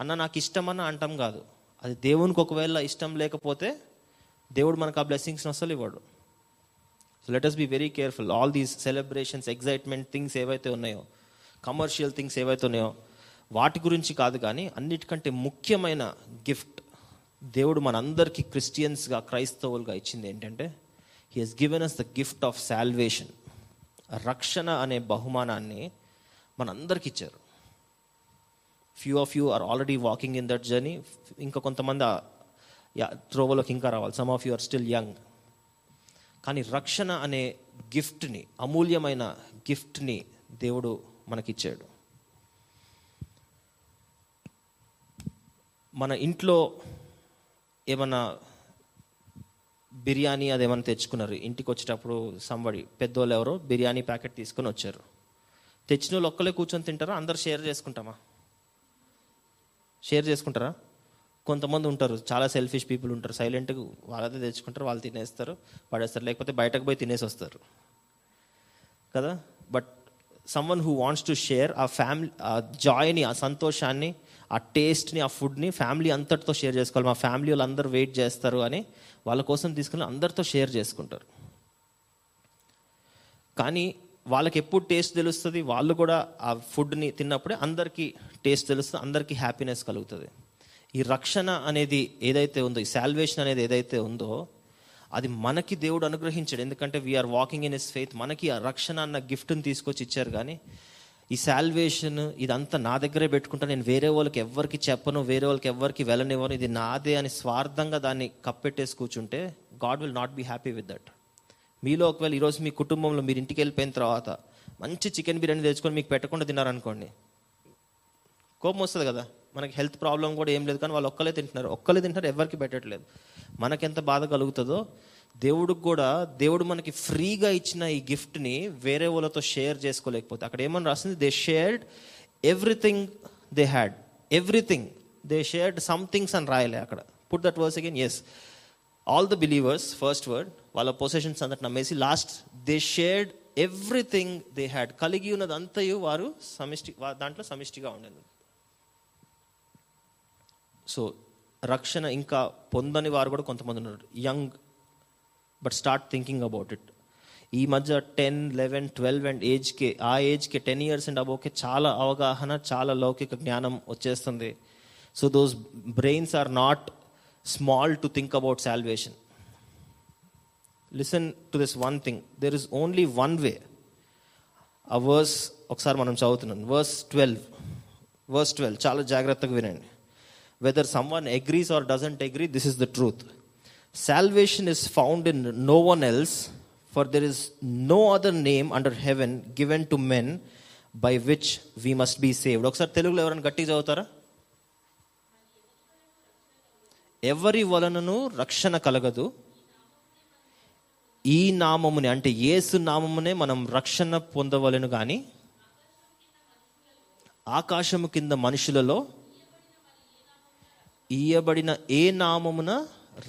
అన్న నాకు ఇష్టమన్న అంటాం కాదు. అది దేవునికి ఒకవేళ ఇష్టం లేకపోతే దేవుడు మనకు ఆ బ్లెస్సింగ్స్ని అసలు ఇవ్వడు. So let us be very careful all these celebrations excitement things ఏవైతే ఉన్నాయో కమర్షియల్ థింగ్స్ ఏవైతే ఉన్నాయో వాటి గురించి కాదు కానీ అన్నిటికంటే ముఖ్యమైన గిఫ్ట్ దేవుడు మనందరికీ క్రిస్టియన్స్గా క్రైస్తవులుగా ఇచ్చింది ఏంటంటే he has given us the gift of salvation రక్షణ అనే బహుమానాన్ని మనందరికి ఇచ్చారు. Few of you are already walking in that journey ఇంకా కొంతమంది త్రోవలోకి ఇంకా రావాలి. Some of you are still young కానీ రక్షణ అనే గిఫ్ట్ని అమూల్యమైన గిఫ్ట్ని దేవుడు మనకిచ్చాడు. మన ఇంట్లో ఏమన్నా బిర్యానీ అదేమన్నా తెచ్చుకున్నారు? ఇంటికి వచ్చేటప్పుడు సంబడి పెద్దోళ్ళు ఎవరో బిర్యానీ ప్యాకెట్ తీసుకొని వచ్చారు. తెచ్చిన వాళ్ళు ఒక్కలే కూర్చొని తింటారా? అందరు షేర్ చేసుకుంటామా? షేర్ చేసుకుంటారా? కొంతమంది ఉంటారు చాలా సెల్ఫిష్ పీపుల్ ఉంటారు. సైలెంట్గా వాళ్ళదే తెచ్చుకుంటారు వాళ్ళు తినేస్తారు పడేస్తారు. లేకపోతే బయటకు పోయి తినేసి వస్తారు. కదా? But someone who wants to share ఆ ఫ్యామిలీ ఆ జాయ్ని ఆ సంతోషాన్ని ఆ టేస్ట్ని ఆ ఫుడ్ని ఫ్యామిలీ అంతటితో షేర్ చేసుకోవాలి. మా ఫ్యామిలీ వాళ్ళు అందరూ వెయిట్ చేస్తారు అని వాళ్ళ కోసం తీసుకుని అందరితో షేర్ చేసుకుంటారు. కానీ వాళ్ళకి ఎప్పుడు టేస్ట్ తెలుస్తుంది? వాళ్ళు కూడా ఆ ఫుడ్ని తిన్నప్పుడే అందరికీ టేస్ట్ తెలుస్తుంది అందరికీ హ్యాపీనెస్ కలుగుతుంది. ఈ రక్షణ అనేది ఏదైతే ఉందో ఈ శాల్వేషన్ అనేది ఏదైతే ఉందో అది మనకి దేవుడు అనుగ్రహించాడు. ఎందుకంటే we are walking in is faith మనకి ఆ రక్షణ అన్న గిఫ్ట్ని తీసుకొచ్చి ఇచ్చారు కానీ ఈ శాల్వేషన్ ఇదంతా నా దగ్గరే పెట్టుకుంటా నేను వేరే వాళ్ళకి ఎవ్వరికి చెప్పను వేరే వాళ్ళకి ఎవ్వరికి వెళ్ళనివ్వను. ఇది నాదే అని స్వార్థంగా దాన్ని కప్పెట్టేసి కూర్చుంటే God will not be happy with that మీలో ఒకవేళ ఈరోజు మీ కుటుంబంలో మీరు ఇంటికి వెళ్ళిపోయిన తర్వాత మంచి చికెన్ బిర్యానీ తెచ్చుకొని మీకు పెట్టకుండా తిన్నారనుకోండి కోపం వస్తుంది కదా. మనకి హెల్త్ ప్రాబ్లం కూడా ఏం లేదు కానీ వాళ్ళు ఒక్కలే తింటున్నారు. ఒక్కలే తింటున్నారు ఎవరికి పెట్టట్లేదు. మనకెంత బాధ కలుగుతుందో దేవుడికి కూడా దేవుడు మనకి ఫ్రీగా ఇచ్చిన ఈ గిఫ్ట్ని వేరే వాళ్ళతో షేర్ చేసుకోలేకపోతే అక్కడ ఏమని రాసింది? They shared everything they had everything they shared somethings అని రాయలే అక్కడ. Put that verse again as all the believers first word వాళ్ళ పొసెషన్స్ అంతటి నమ్మేసి last they shared everything they had కలిగి ఉన్నది అంతయు వారు సమిష్టి దాంట్లో సమిష్టిగా ఉండేది. సో రక్షణ ఇంకా పొందని వారు కూడా కొంతమంది ఉన్నారు. Young but start thinking about it ఈ మధ్య టెన్ లెవెన్ ట్వెల్వ్ అండ్ ఏజ్కి ఆ ఏజ్కి టెన్ ఇయర్స్ అండ్ అబోకే చాలా అవగాహన చాలా లౌకిక జ్ఞానం వచ్చేస్తుంది. So those brains are not small to think about salvation listen to this one thing there is only one way ఆ వర్స్ ఒకసారి మనం చదువుతున్నాం. వర్స్ ట్వెల్వ్ వర్స్ ట్వెల్వ్ చాలా జాగ్రత్తగా వినండి. Whether someone agrees or doesn't agree this is the truth salvation is found in no one else for there is no other name under heaven given to men by which we must be saved ఒకసారి తెలుగులో ఎవరైనా గట్టిగా చదువుతారా? ఎవరి వలనను రక్షణ కలగదు. ఈ నామముని అంటే యేసు నామమునే మనం రక్షణ పొందవలను కానీ ఆకాశము కింద మనుషులలో ఇయ్యబడిన ఏ నామమున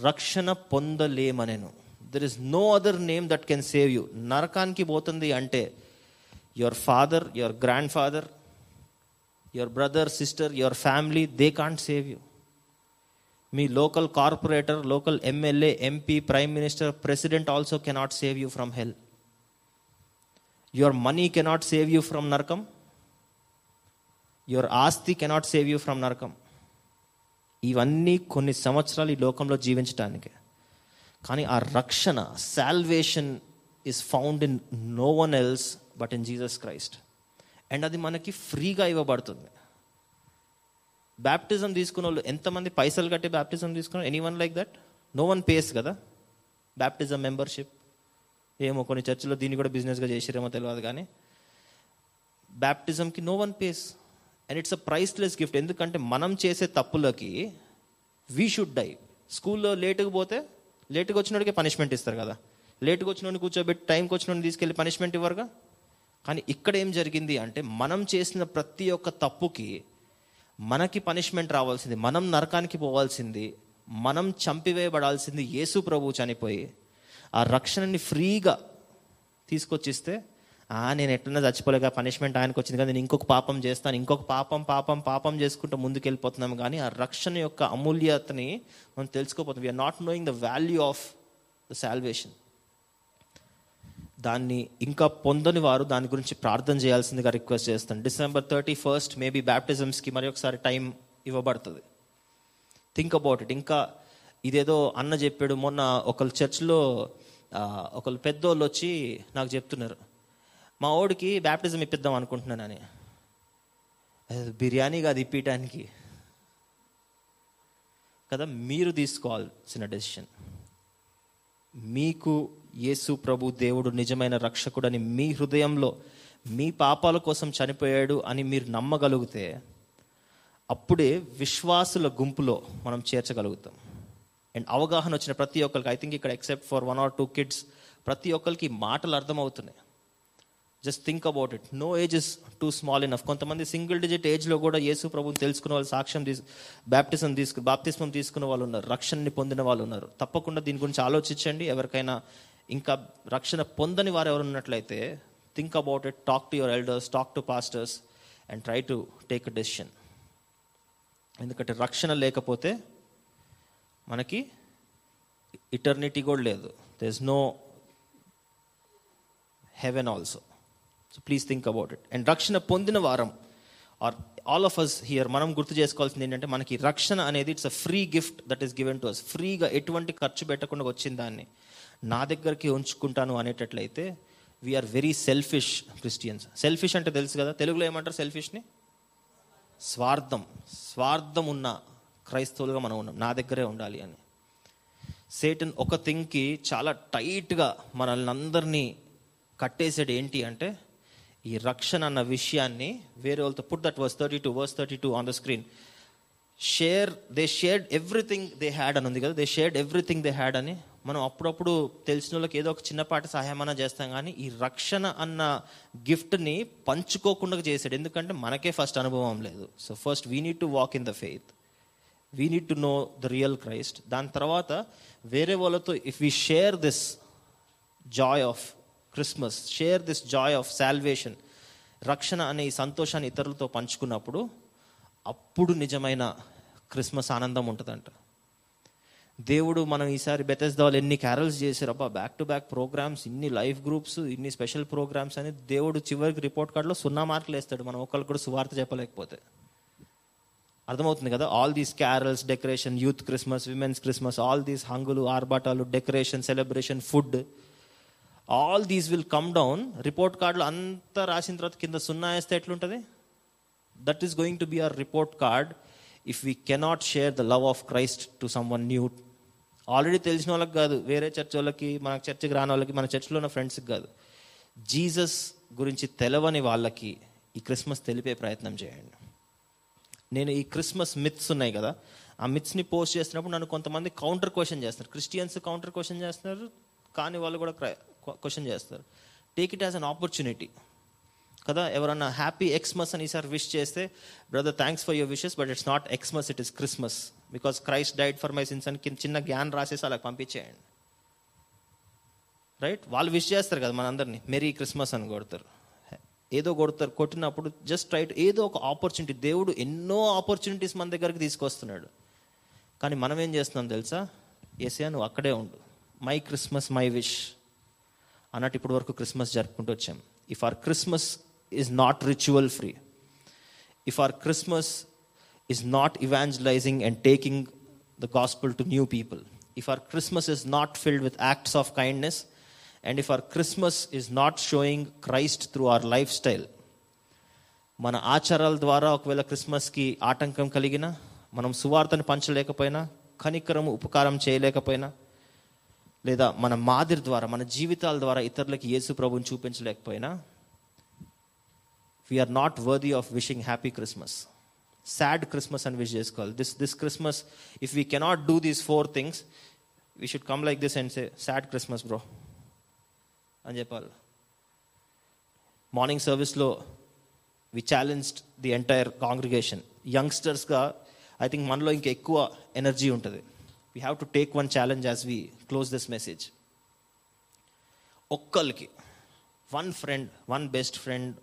రక్షణ పొందలేమనెను. There is no other name that can save you నరకానికి పోతుంది అంటే your father your grandfather your brother sister your family they can't save you me local corporator local MLA MP prime minister president also cannot save you from hell your money cannot save you from నరకం. Your ఆస్తి cannot save you from నరకం. ఇవన్నీ కొన్ని సంవత్సరాలు ఈ లోకంలో జీవించటానికి. కానీ ఆ రక్షణ salvation is found in no one else but in Jesus Christ and అది మనకి ఫ్రీగా ఇవ్వబడుతుంది. బ్యాప్టిజం తీసుకున్న వాళ్ళు ఎంతమంది పైసలు కట్టి బ్యాప్టిజం తీసుకున్నారు? Anyone like that no one pays కదా? బ్యాప్టిజం మెంబర్షిప్ ఏమో కొన్ని చర్చిలో దీన్ని కూడా బిజినెస్గా చేసిరేమో తెలియదు కానీ. బ్యాప్టిజంకి no one pays and it's a priceless gift ఎందుకంటే మనం చేసే తప్పులకి వీ షుడ్ డై స్కూల్లో లేటుగా పోతే లేటుగా వచ్చినోడికి పనిష్మెంట్ ఇస్తారు కదా. లేటుగా వచ్చినోడిని కూర్చోబెట్టి టైంకి వచ్చినోడిని తీసుకెళ్ళి పనిష్మెంట్ ఇవ్వరుగా? కానీ ఇక్కడ ఏం జరిగింది అంటే మనం చేసిన ప్రతి ఒక్క తప్పుకి మనకి పనిష్మెంట్ రావాల్సింది. మనం నరకానికి పోవాల్సింది. మనం చంపివేయబడాల్సింది యేసు ప్రభువు చనిపోయి ఆ రక్షణని ఫ్రీగా తీసుకొచ్చిస్తే ఆ నేను ఎట్లన్నా చచ్చిపోలేక పనిష్మెంట్ ఆయనకు వచ్చింది కానీ నేను ఇంకొక పాపం చేస్తాను ఇంకొక పాపం పాపం పాపం చేసుకుంటూ ముందుకెళ్ళిపోతున్నాం. కానీ ఆ రక్షణ యొక్క అమూల్యతని మనం తెలుసుకోపోతాం we are not knowing the value of the salvation దాన్ని ఇంకా పొందని వారు దాని గురించి ప్రార్థన చేయాల్సిందిగా రిక్వెస్ట్ చేస్తాను. డిసెంబర్ థర్టీ ఫస్ట్ మేబీ బ్యాప్టిజమ్స్కి మరి ఒకసారి టైం ఇవ్వబడుతుంది. థింక్ అబౌట్ ఇట్ ఇంకా ఇదేదో అన్న చెప్పాడు. మొన్న ఒకళ్ళు చర్చ్లో ఒకళ్ళు పెద్దోళ్ళు వచ్చి నాకు చెప్తున్నారు. మా ఓడికి బ్యాప్టిజం ఇప్పిద్దాం అనుకుంటున్నానని. బిర్యానీ కాదు ఇప్పించడానికి కదా మీరు తీసుకోవాల్సిన డెసిషన్ మీకు యేసు ప్రభు దేవుడు నిజమైన రక్షకుడని మీ హృదయంలో మీ పాపాల కోసం చనిపోయాడు అని మీరు నమ్మగలిగితే అప్పుడే విశ్వాసుల గుంపులో మనం చేర్చగలుగుతాం. అండ్ అవగాహన వచ్చిన ప్రతి ఒక్కరికి ఐ థింక్ ఇక్కడ except for one or two kids ప్రతి ఒక్కరికి మాటలు అర్థమవుతున్నాయి. Just think about it no age is too small enough కొంతమంది సింగిల్ డిజిట్ ఏజ్లో కూడా యేసు ప్రభుని తెలుసుకున్న వాళ్ళు సాక్ష్యం తీసు బ్యాప్టిజం తీసుకు బాప్తిస్మం తీసుకున్న వాళ్ళు ఉన్నారు. రక్షణని పొందిన వాళ్ళు ఉన్నారు. తప్పకుండా దీని గురించి ఆలోచించండి. ఎవరికైనా ఇంకా రక్షణ పొందని వారు ఎవరు ఉన్నట్లయితే think about it talk to your elders talk to pastors and try to take a decision ఎందుకంటే రక్షణ లేకపోతే మనకి ఇటర్నిటీ కూడా లేదు. There is no heaven also so please think about it and రక్షణ పొందిన వారం. Are all of us here మనం గుర్తు చేసుకోవాల్సింది ఏంటంటే మనకి రక్షణ అనేది it's a free gift that is given to us ఫ్రీగా ఎటువంటి ఖర్చు పెట్టకుండా వచ్చిన దాన్ని నా దగ్గరికి ఉంచుకుంటాను అనేటట్లయితే we are very selfish Christians selfish అంటే తెలుసు కదా తెలుగులో ఏమంటారు సెల్ఫిష్ని స్వార్థం. స్వార్థం ఉన్న క్రైస్తవులుగా మనం ఉన్నాం. నా దగ్గరే ఉండాలి అని. సేటన్ ఒక థింగ్కి చాలా టైట్గా మనల్ని అందరినీ కట్టేసాడు ఏంటి అంటే ఈ రక్షణ అన్న విషయాన్ని వేరే వాళ్ళతో put that verse thirty two verse thirty two on the screen share they shared everything they had అని ఉంది కదా? They shared everything they had అని మనం అప్పుడప్పుడు తెలిసిన వాళ్ళకి ఏదో ఒక చిన్నపాటి సహాయం అన్న చేస్తాం కానీ ఈ రక్షణ అన్న గిఫ్ట్ని పంచుకోకుండా చేశాడు. ఎందుకంటే మనకే ఫస్ట్ అనుభవం లేదు. So first we need to walk in the faith we need to know the real Christ దాని తర్వాత వేరే వాళ్ళతో if we share this joy of Christmas share this joy of salvation రక్షణ అనే ఈ సంతోషాన్ని ఇతరులతో పంచుకున్నప్పుడు అప్పుడు నిజమైన క్రిస్మస్ ఆనందం ఉంటుందంట. దేవుడు మనం ఈసారి బెతెస్దా వాళ్ళు ఎన్ని క్యారల్స్ చేశారు అబ్బా బ్యాక్ టు బ్యాక్ ప్రోగ్రామ్స్ ఇన్ని లైఫ్ గ్రూప్స్ ఇన్ని స్పెషల్ ప్రోగ్రామ్స్ అని దేవుడు చివరికి రిపోర్ట్ కార్డులో సున్నా మార్కులు వేస్తాడు. మనం ఒకళ్ళు కూడా సువార్త చెప్పలేకపోతే. అర్థమవుతుంది కదా? All these carols decoration youth Christmas women's Christmas all these హంగులు ఆర్బాటాలు decoration celebration food all these will come down report కార్డులో అంతా రాసిన తర్వాత కింద సున్నా వేస్తే ఎట్లుంటుంది that is going to be our report card if we cannot share the love of Christ to someone new already తెలిసిన వాళ్ళకి కాదు వేరే చర్చ్ వాళ్ళకి మన చర్చికి రాని వాళ్ళకి మన చర్చిలో ఉన్న ఫ్రెండ్స్కి కాదు జీసస్ గురించి తెలవని వాళ్ళకి ఈ క్రిస్మస్ తెలిపే ప్రయత్నం చేయండి. నేను ఈ క్రిస్మస్ మిత్స్ ఉన్నాయి కదా ఆ మిత్స్ని పోస్ట్ చేస్తున్నప్పుడు నన్ను కొంతమంది కౌంటర్ క్వశ్చన్ చేస్తున్నారు. క్రిస్టియన్స్ కౌంటర్ క్వశ్చన్ చేస్తున్నారు కానీ వాళ్ళు కూడా క్వశ్చన్ చేస్తారు. Take it as an opportunity కదా ఎవరన్నా హ్యాపీ ఎక్స్మస్ అని ఈసారి విష్ చేస్తే brother thanks for your wishes but it's not Xmas it is Christmas because Christ died for my sins అని కింద చిన్న జ్ఞాన్ రాసేసి అలా పంపించేయండి. రైట్ వాళ్ళు విష్ చేస్తారు కదా మనందరినీ. మెరీ క్రిస్మస్ అని కొడతారు. ఏదో కొడతారు కొట్టినప్పుడు జస్ట్ రైట్ ఏదో ఒక ఆపర్చునిటీ దేవుడు ఎన్నో ఆపర్చునిటీస్ మన దగ్గరికి తీసుకొస్తున్నాడు. కానీ మనం ఏం చేస్తున్నాం తెలుసా? ఏసయా నువ్వు అక్కడే ఉండు. మై క్రిస్మస్ మై విష్ అన్నట్టు ఇప్పటి వరకు క్రిస్మస్ జరుపుకుంటూ వచ్చాం. If our Christmas is not ritual free if our Christmas is not evangelizing and taking the gospel to new people if our Christmas is not filled with acts of kindness and if our Christmas is not showing Christ through our lifestyle మన ఆచారాల ద్వారా ఒకవేళ క్రిస్మస్కి ఆటంకం కలిగిన మనం సువార్తను పంచలేకపోయినా కనికరం ఉపకారం చేయలేకపోయినా లేదా మన మాదిరి ద్వారా మన జీవితాల ద్వారా ఇతరులకి యేసు ప్రభుని చూపించలేకపోయినా we're not worthy of wishing happy Christmas sad Christmas అని విష్ చేసుకోవాలి. This this Christmas if we cannot do these four things we should come like this and say sad Christmas bro అని చెప్పాలి. మార్నింగ్ సర్వీస్లో we challenged the entire congregation యంగ్స్టర్స్గా I think మనలో ఇంకా ఎక్కువ energy ఉంటుంది. We have to take one challenge as we close this message ఒక్కరికి one friend one best friend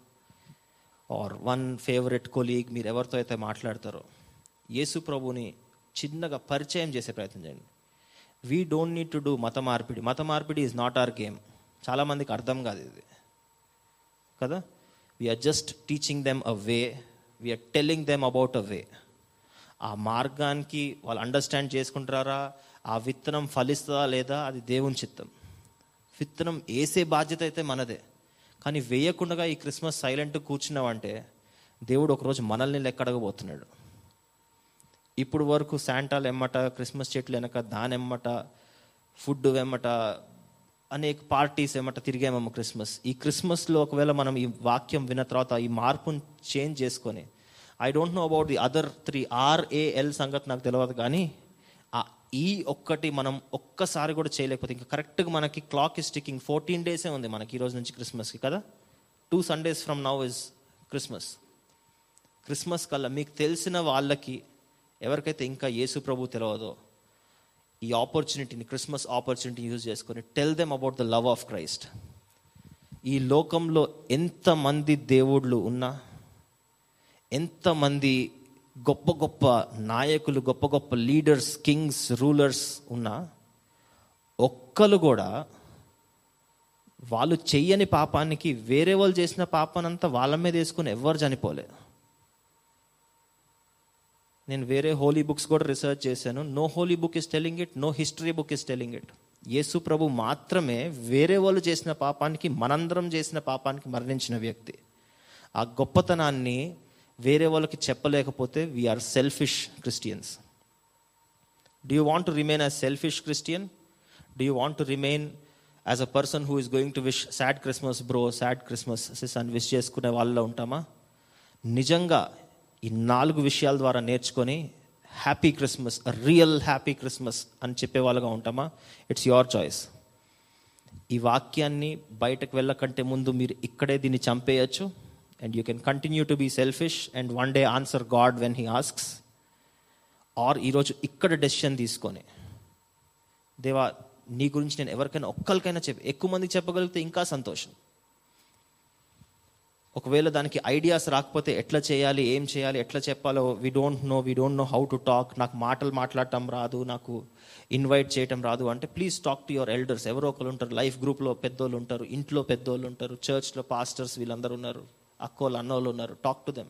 or one favourite colleague మీరు ఎవరితో అయితే మాట్లాడతారో యేసు ప్రభుని చిన్నగా పరిచయం చేసే ప్రయత్నం చేయండి. We don't need to do మత మార్పిడి. మత మార్పిడి ఈజ్ నాట్ అవర్ గేమ్ చాలామందికి అర్థం కాదు ఇది. కదా? We're just teaching them a way we're telling them about a way ఆ మార్గానికి వాళ్ళు అండర్స్టాండ్ చేసుకుంటారా? ఆ విత్తనం ఫలిస్తుందా లేదా? అది దేవుని చిత్తం. విత్తనం వేసే బాధ్యత అయితే మనదే. కానీ వేయకుండా ఈ క్రిస్మస్ సైలెంట్ కూర్చున్నావంటే దేవుడు ఒకరోజు మనల్ని లెక్కడగబోతున్నాడు. ఇప్పుడు వరకు శాంటాలు ఎమ్మట క్రిస్మస్ చెట్లు వెనక దాని ఎమ్మట ఫుడ్ వెమ్మట అనేక పార్టీస్ ఏమట తిరిగామమ్మ క్రిస్మస్. ఈ క్రిస్మస్లో ఒకవేళ మనం ఈ వాక్యం విన్న తర్వాత ఈ మార్పును చేంజ్ చేసుకొని I don't know about the other three RAL సంగతి నాకు తెలియదు కానీ ఈ ఒక్కటి మనం ఒక్కసారి కూడా చేయలేకపోతే ఇంకా కరెక్ట్గా మనకి క్లాక్ ఇస్ టికింగ్ ఫోర్టీన్ డేసే ఉంది మనకి ఈ రోజు నుంచి క్రిస్మస్కి కదా? Two Sundays from now is Christmas Christmas కల్లా మీకు తెలిసిన వాళ్ళకి ఎవరికైతే ఇంకా యేసు ప్రభు తెలియదో ఈ ఆపర్చునిటీని క్రిస్మస్ ఆపర్చునిటీ యూజ్ చేసుకొని tell them about the love of Christ ఈ లోకంలో ఎంతమంది దేవుళ్ళు ఉన్నా ఎంతమంది గొప్ప గొప్ప నాయకులు గొప్ప గొప్ప లీడర్స్ కింగ్స్ రూలర్స్ ఉన్నా ఒక్కరు కూడా వాళ్ళు చెయ్యని పాపానికి వేరే వాళ్ళు చేసిన పాపానంతా వాళ్ళ మీద వేసుకుని ఎవ్వరు చనిపోలే. నేను వేరే హోలీ బుక్స్ కూడా రీసెర్చ్ చేశాను. No holy book is telling it no history book is telling it. యేసు ప్రభు మాత్రమే వేరే వాళ్ళు చేసిన పాపానికి మనందరం చేసిన పాపానికి మరణించిన వ్యక్తి. ఆ గొప్పతనాన్ని వేరే వాళ్ళకి చెప్పలేకపోతే we're selfish Christians do you want to remain as selfish Christian do you want to remain as a person who is going to wish sad Christmas bro sad Christmas sis అని విష్ చేసుకునే వాళ్ళలో ఉంటామా? నిజంగా ఈ నాలుగు విషయాల ద్వారా నేర్చుకొని happy Christmas real happy Christmas అని చెప్పే వాళ్ళగా ఉంటామా? ఇట్స్ యువర్ చాయిస్ ఈ వాక్యాన్ని బయటకు వెళ్ళకంటే ముందు మీరు ఇక్కడే దీన్ని చంపేయచ్చు. And you can continue to be selfish and one day answer God when he asks or ఈరోజు ఇక్కడ డెసిషన్ తీసుకొని. దేవా నీ గురించి నేను ఎవరికైనా ఒక్కరికైనా చెప్పి ఎక్కువ మందికి చెప్పగలిగితే ఇంకా సంతోషం. ఒకవేళ దానికి ఐడియాస్ రాకపోతే ఎట్లా చేయాలి ఏం చేయాలి ఎట్లా చెప్పాలో we don't know we don't know how to talk నాకు మాటలు మాట్లాడటం రాదు నాకు ఇన్వైట్ చేయటం రాదు అంటే please talk to your elders ఎవరో ఒకరు ఉంటారు లైఫ్ గ్రూప్లో పెద్దోళ్ళు ఉంటారు ఇంట్లో పెద్దోళ్ళు ఉంటారు చర్చ్లో పాస్టర్స్ వీళ్ళందరూ ఉన్నారు. అక్కోళ్ళు అన్నోళ్ళు ఉన్నారు. Talk to them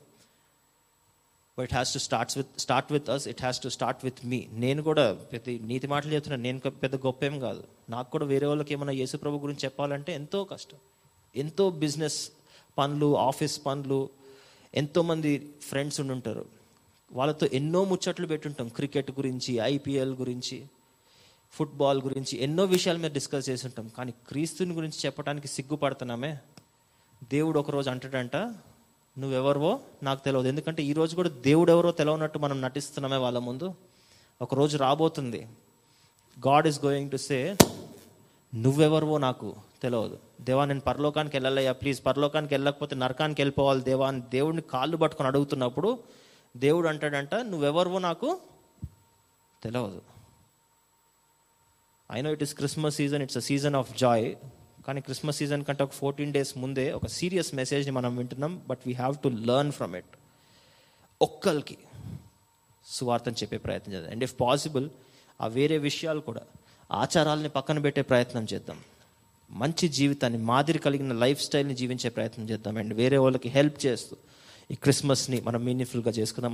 but has to starts with start with us it has to start with me నేను కూడా ప్రతి నీతి మాటలు చెప్తున్నాను నేను పెద్ద గొప్ప ఏం కాదు. నాకు కూడా వేరే వాళ్ళకి ఏమైనా యేసు ప్రభు గురించి చెప్పాలంటే ఎంతో కష్టం. ఎంతో బిజినెస్ పనులు ఆఫీస్ పనులు ఎంతోమంది ఫ్రెండ్స్ ఉండుంటారు వాళ్ళతో ఎన్నో ముచ్చట్లు పెట్టుంటాం. క్రికెట్ గురించి ఐపీఎల్ గురించి ఫుట్బాల్ గురించి ఎన్నో విషయాలు మీద డిస్కస్ చేసి ఉంటాం కానీ క్రీస్తుని గురించి చెప్పడానికి సిగ్గుపడుతున్నామే? దేవుడు ఒకరోజు అంటాడంట నువ్వెవరివో నాకు తెలియదు ఎందుకంటే ఈ రోజు కూడా దేవుడు ఎవరో తెలియనట్టు మనం నటిస్తున్నామే వాళ్ళ ముందు. ఒక రోజు రాబోతుంది. God is going to say నువ్వెవరివో నాకు తెలియదు దేవా నేను పరలోకానికి వెళ్ళాలయ్యా ప్లీజ్ పరలోకానికి వెళ్ళకపోతే నరకానికి వెళ్ళిపోవాలి దేవా అని దేవుడిని కాళ్ళు పట్టుకొని అడుగుతున్నప్పుడు దేవుడు అంటాడంట నువ్వెవరివో నాకు తెలియదు I know it is Christmas season it's a season of joy కానీ క్రిస్మస్ సీజన్ కంటే ఒక ఫోర్టీన్ డేస్ ముందే ఒక సీరియస్ మెసేజ్ని మనం వింటున్నాం but we have to learn from it ఒక్కరికి సువార్తను చెప్పే ప్రయత్నం చేద్దాం. అండ్ ఇఫ్ పాసిబుల్ ఆ వేరే విషయాలు కూడా ఆచారాలని పక్కన పెట్టే ప్రయత్నం చేద్దాం. మంచి జీవితాన్ని మాదిరి కలిగిన లైఫ్ స్టైల్ని జీవించే ప్రయత్నం చేద్దాం. అండ్ వేరే వాళ్ళకి హెల్ప్ చేస్తూ ఈ క్రిస్మస్ని మనం మీనింగ్ఫుల్గా చేసుకుందాం.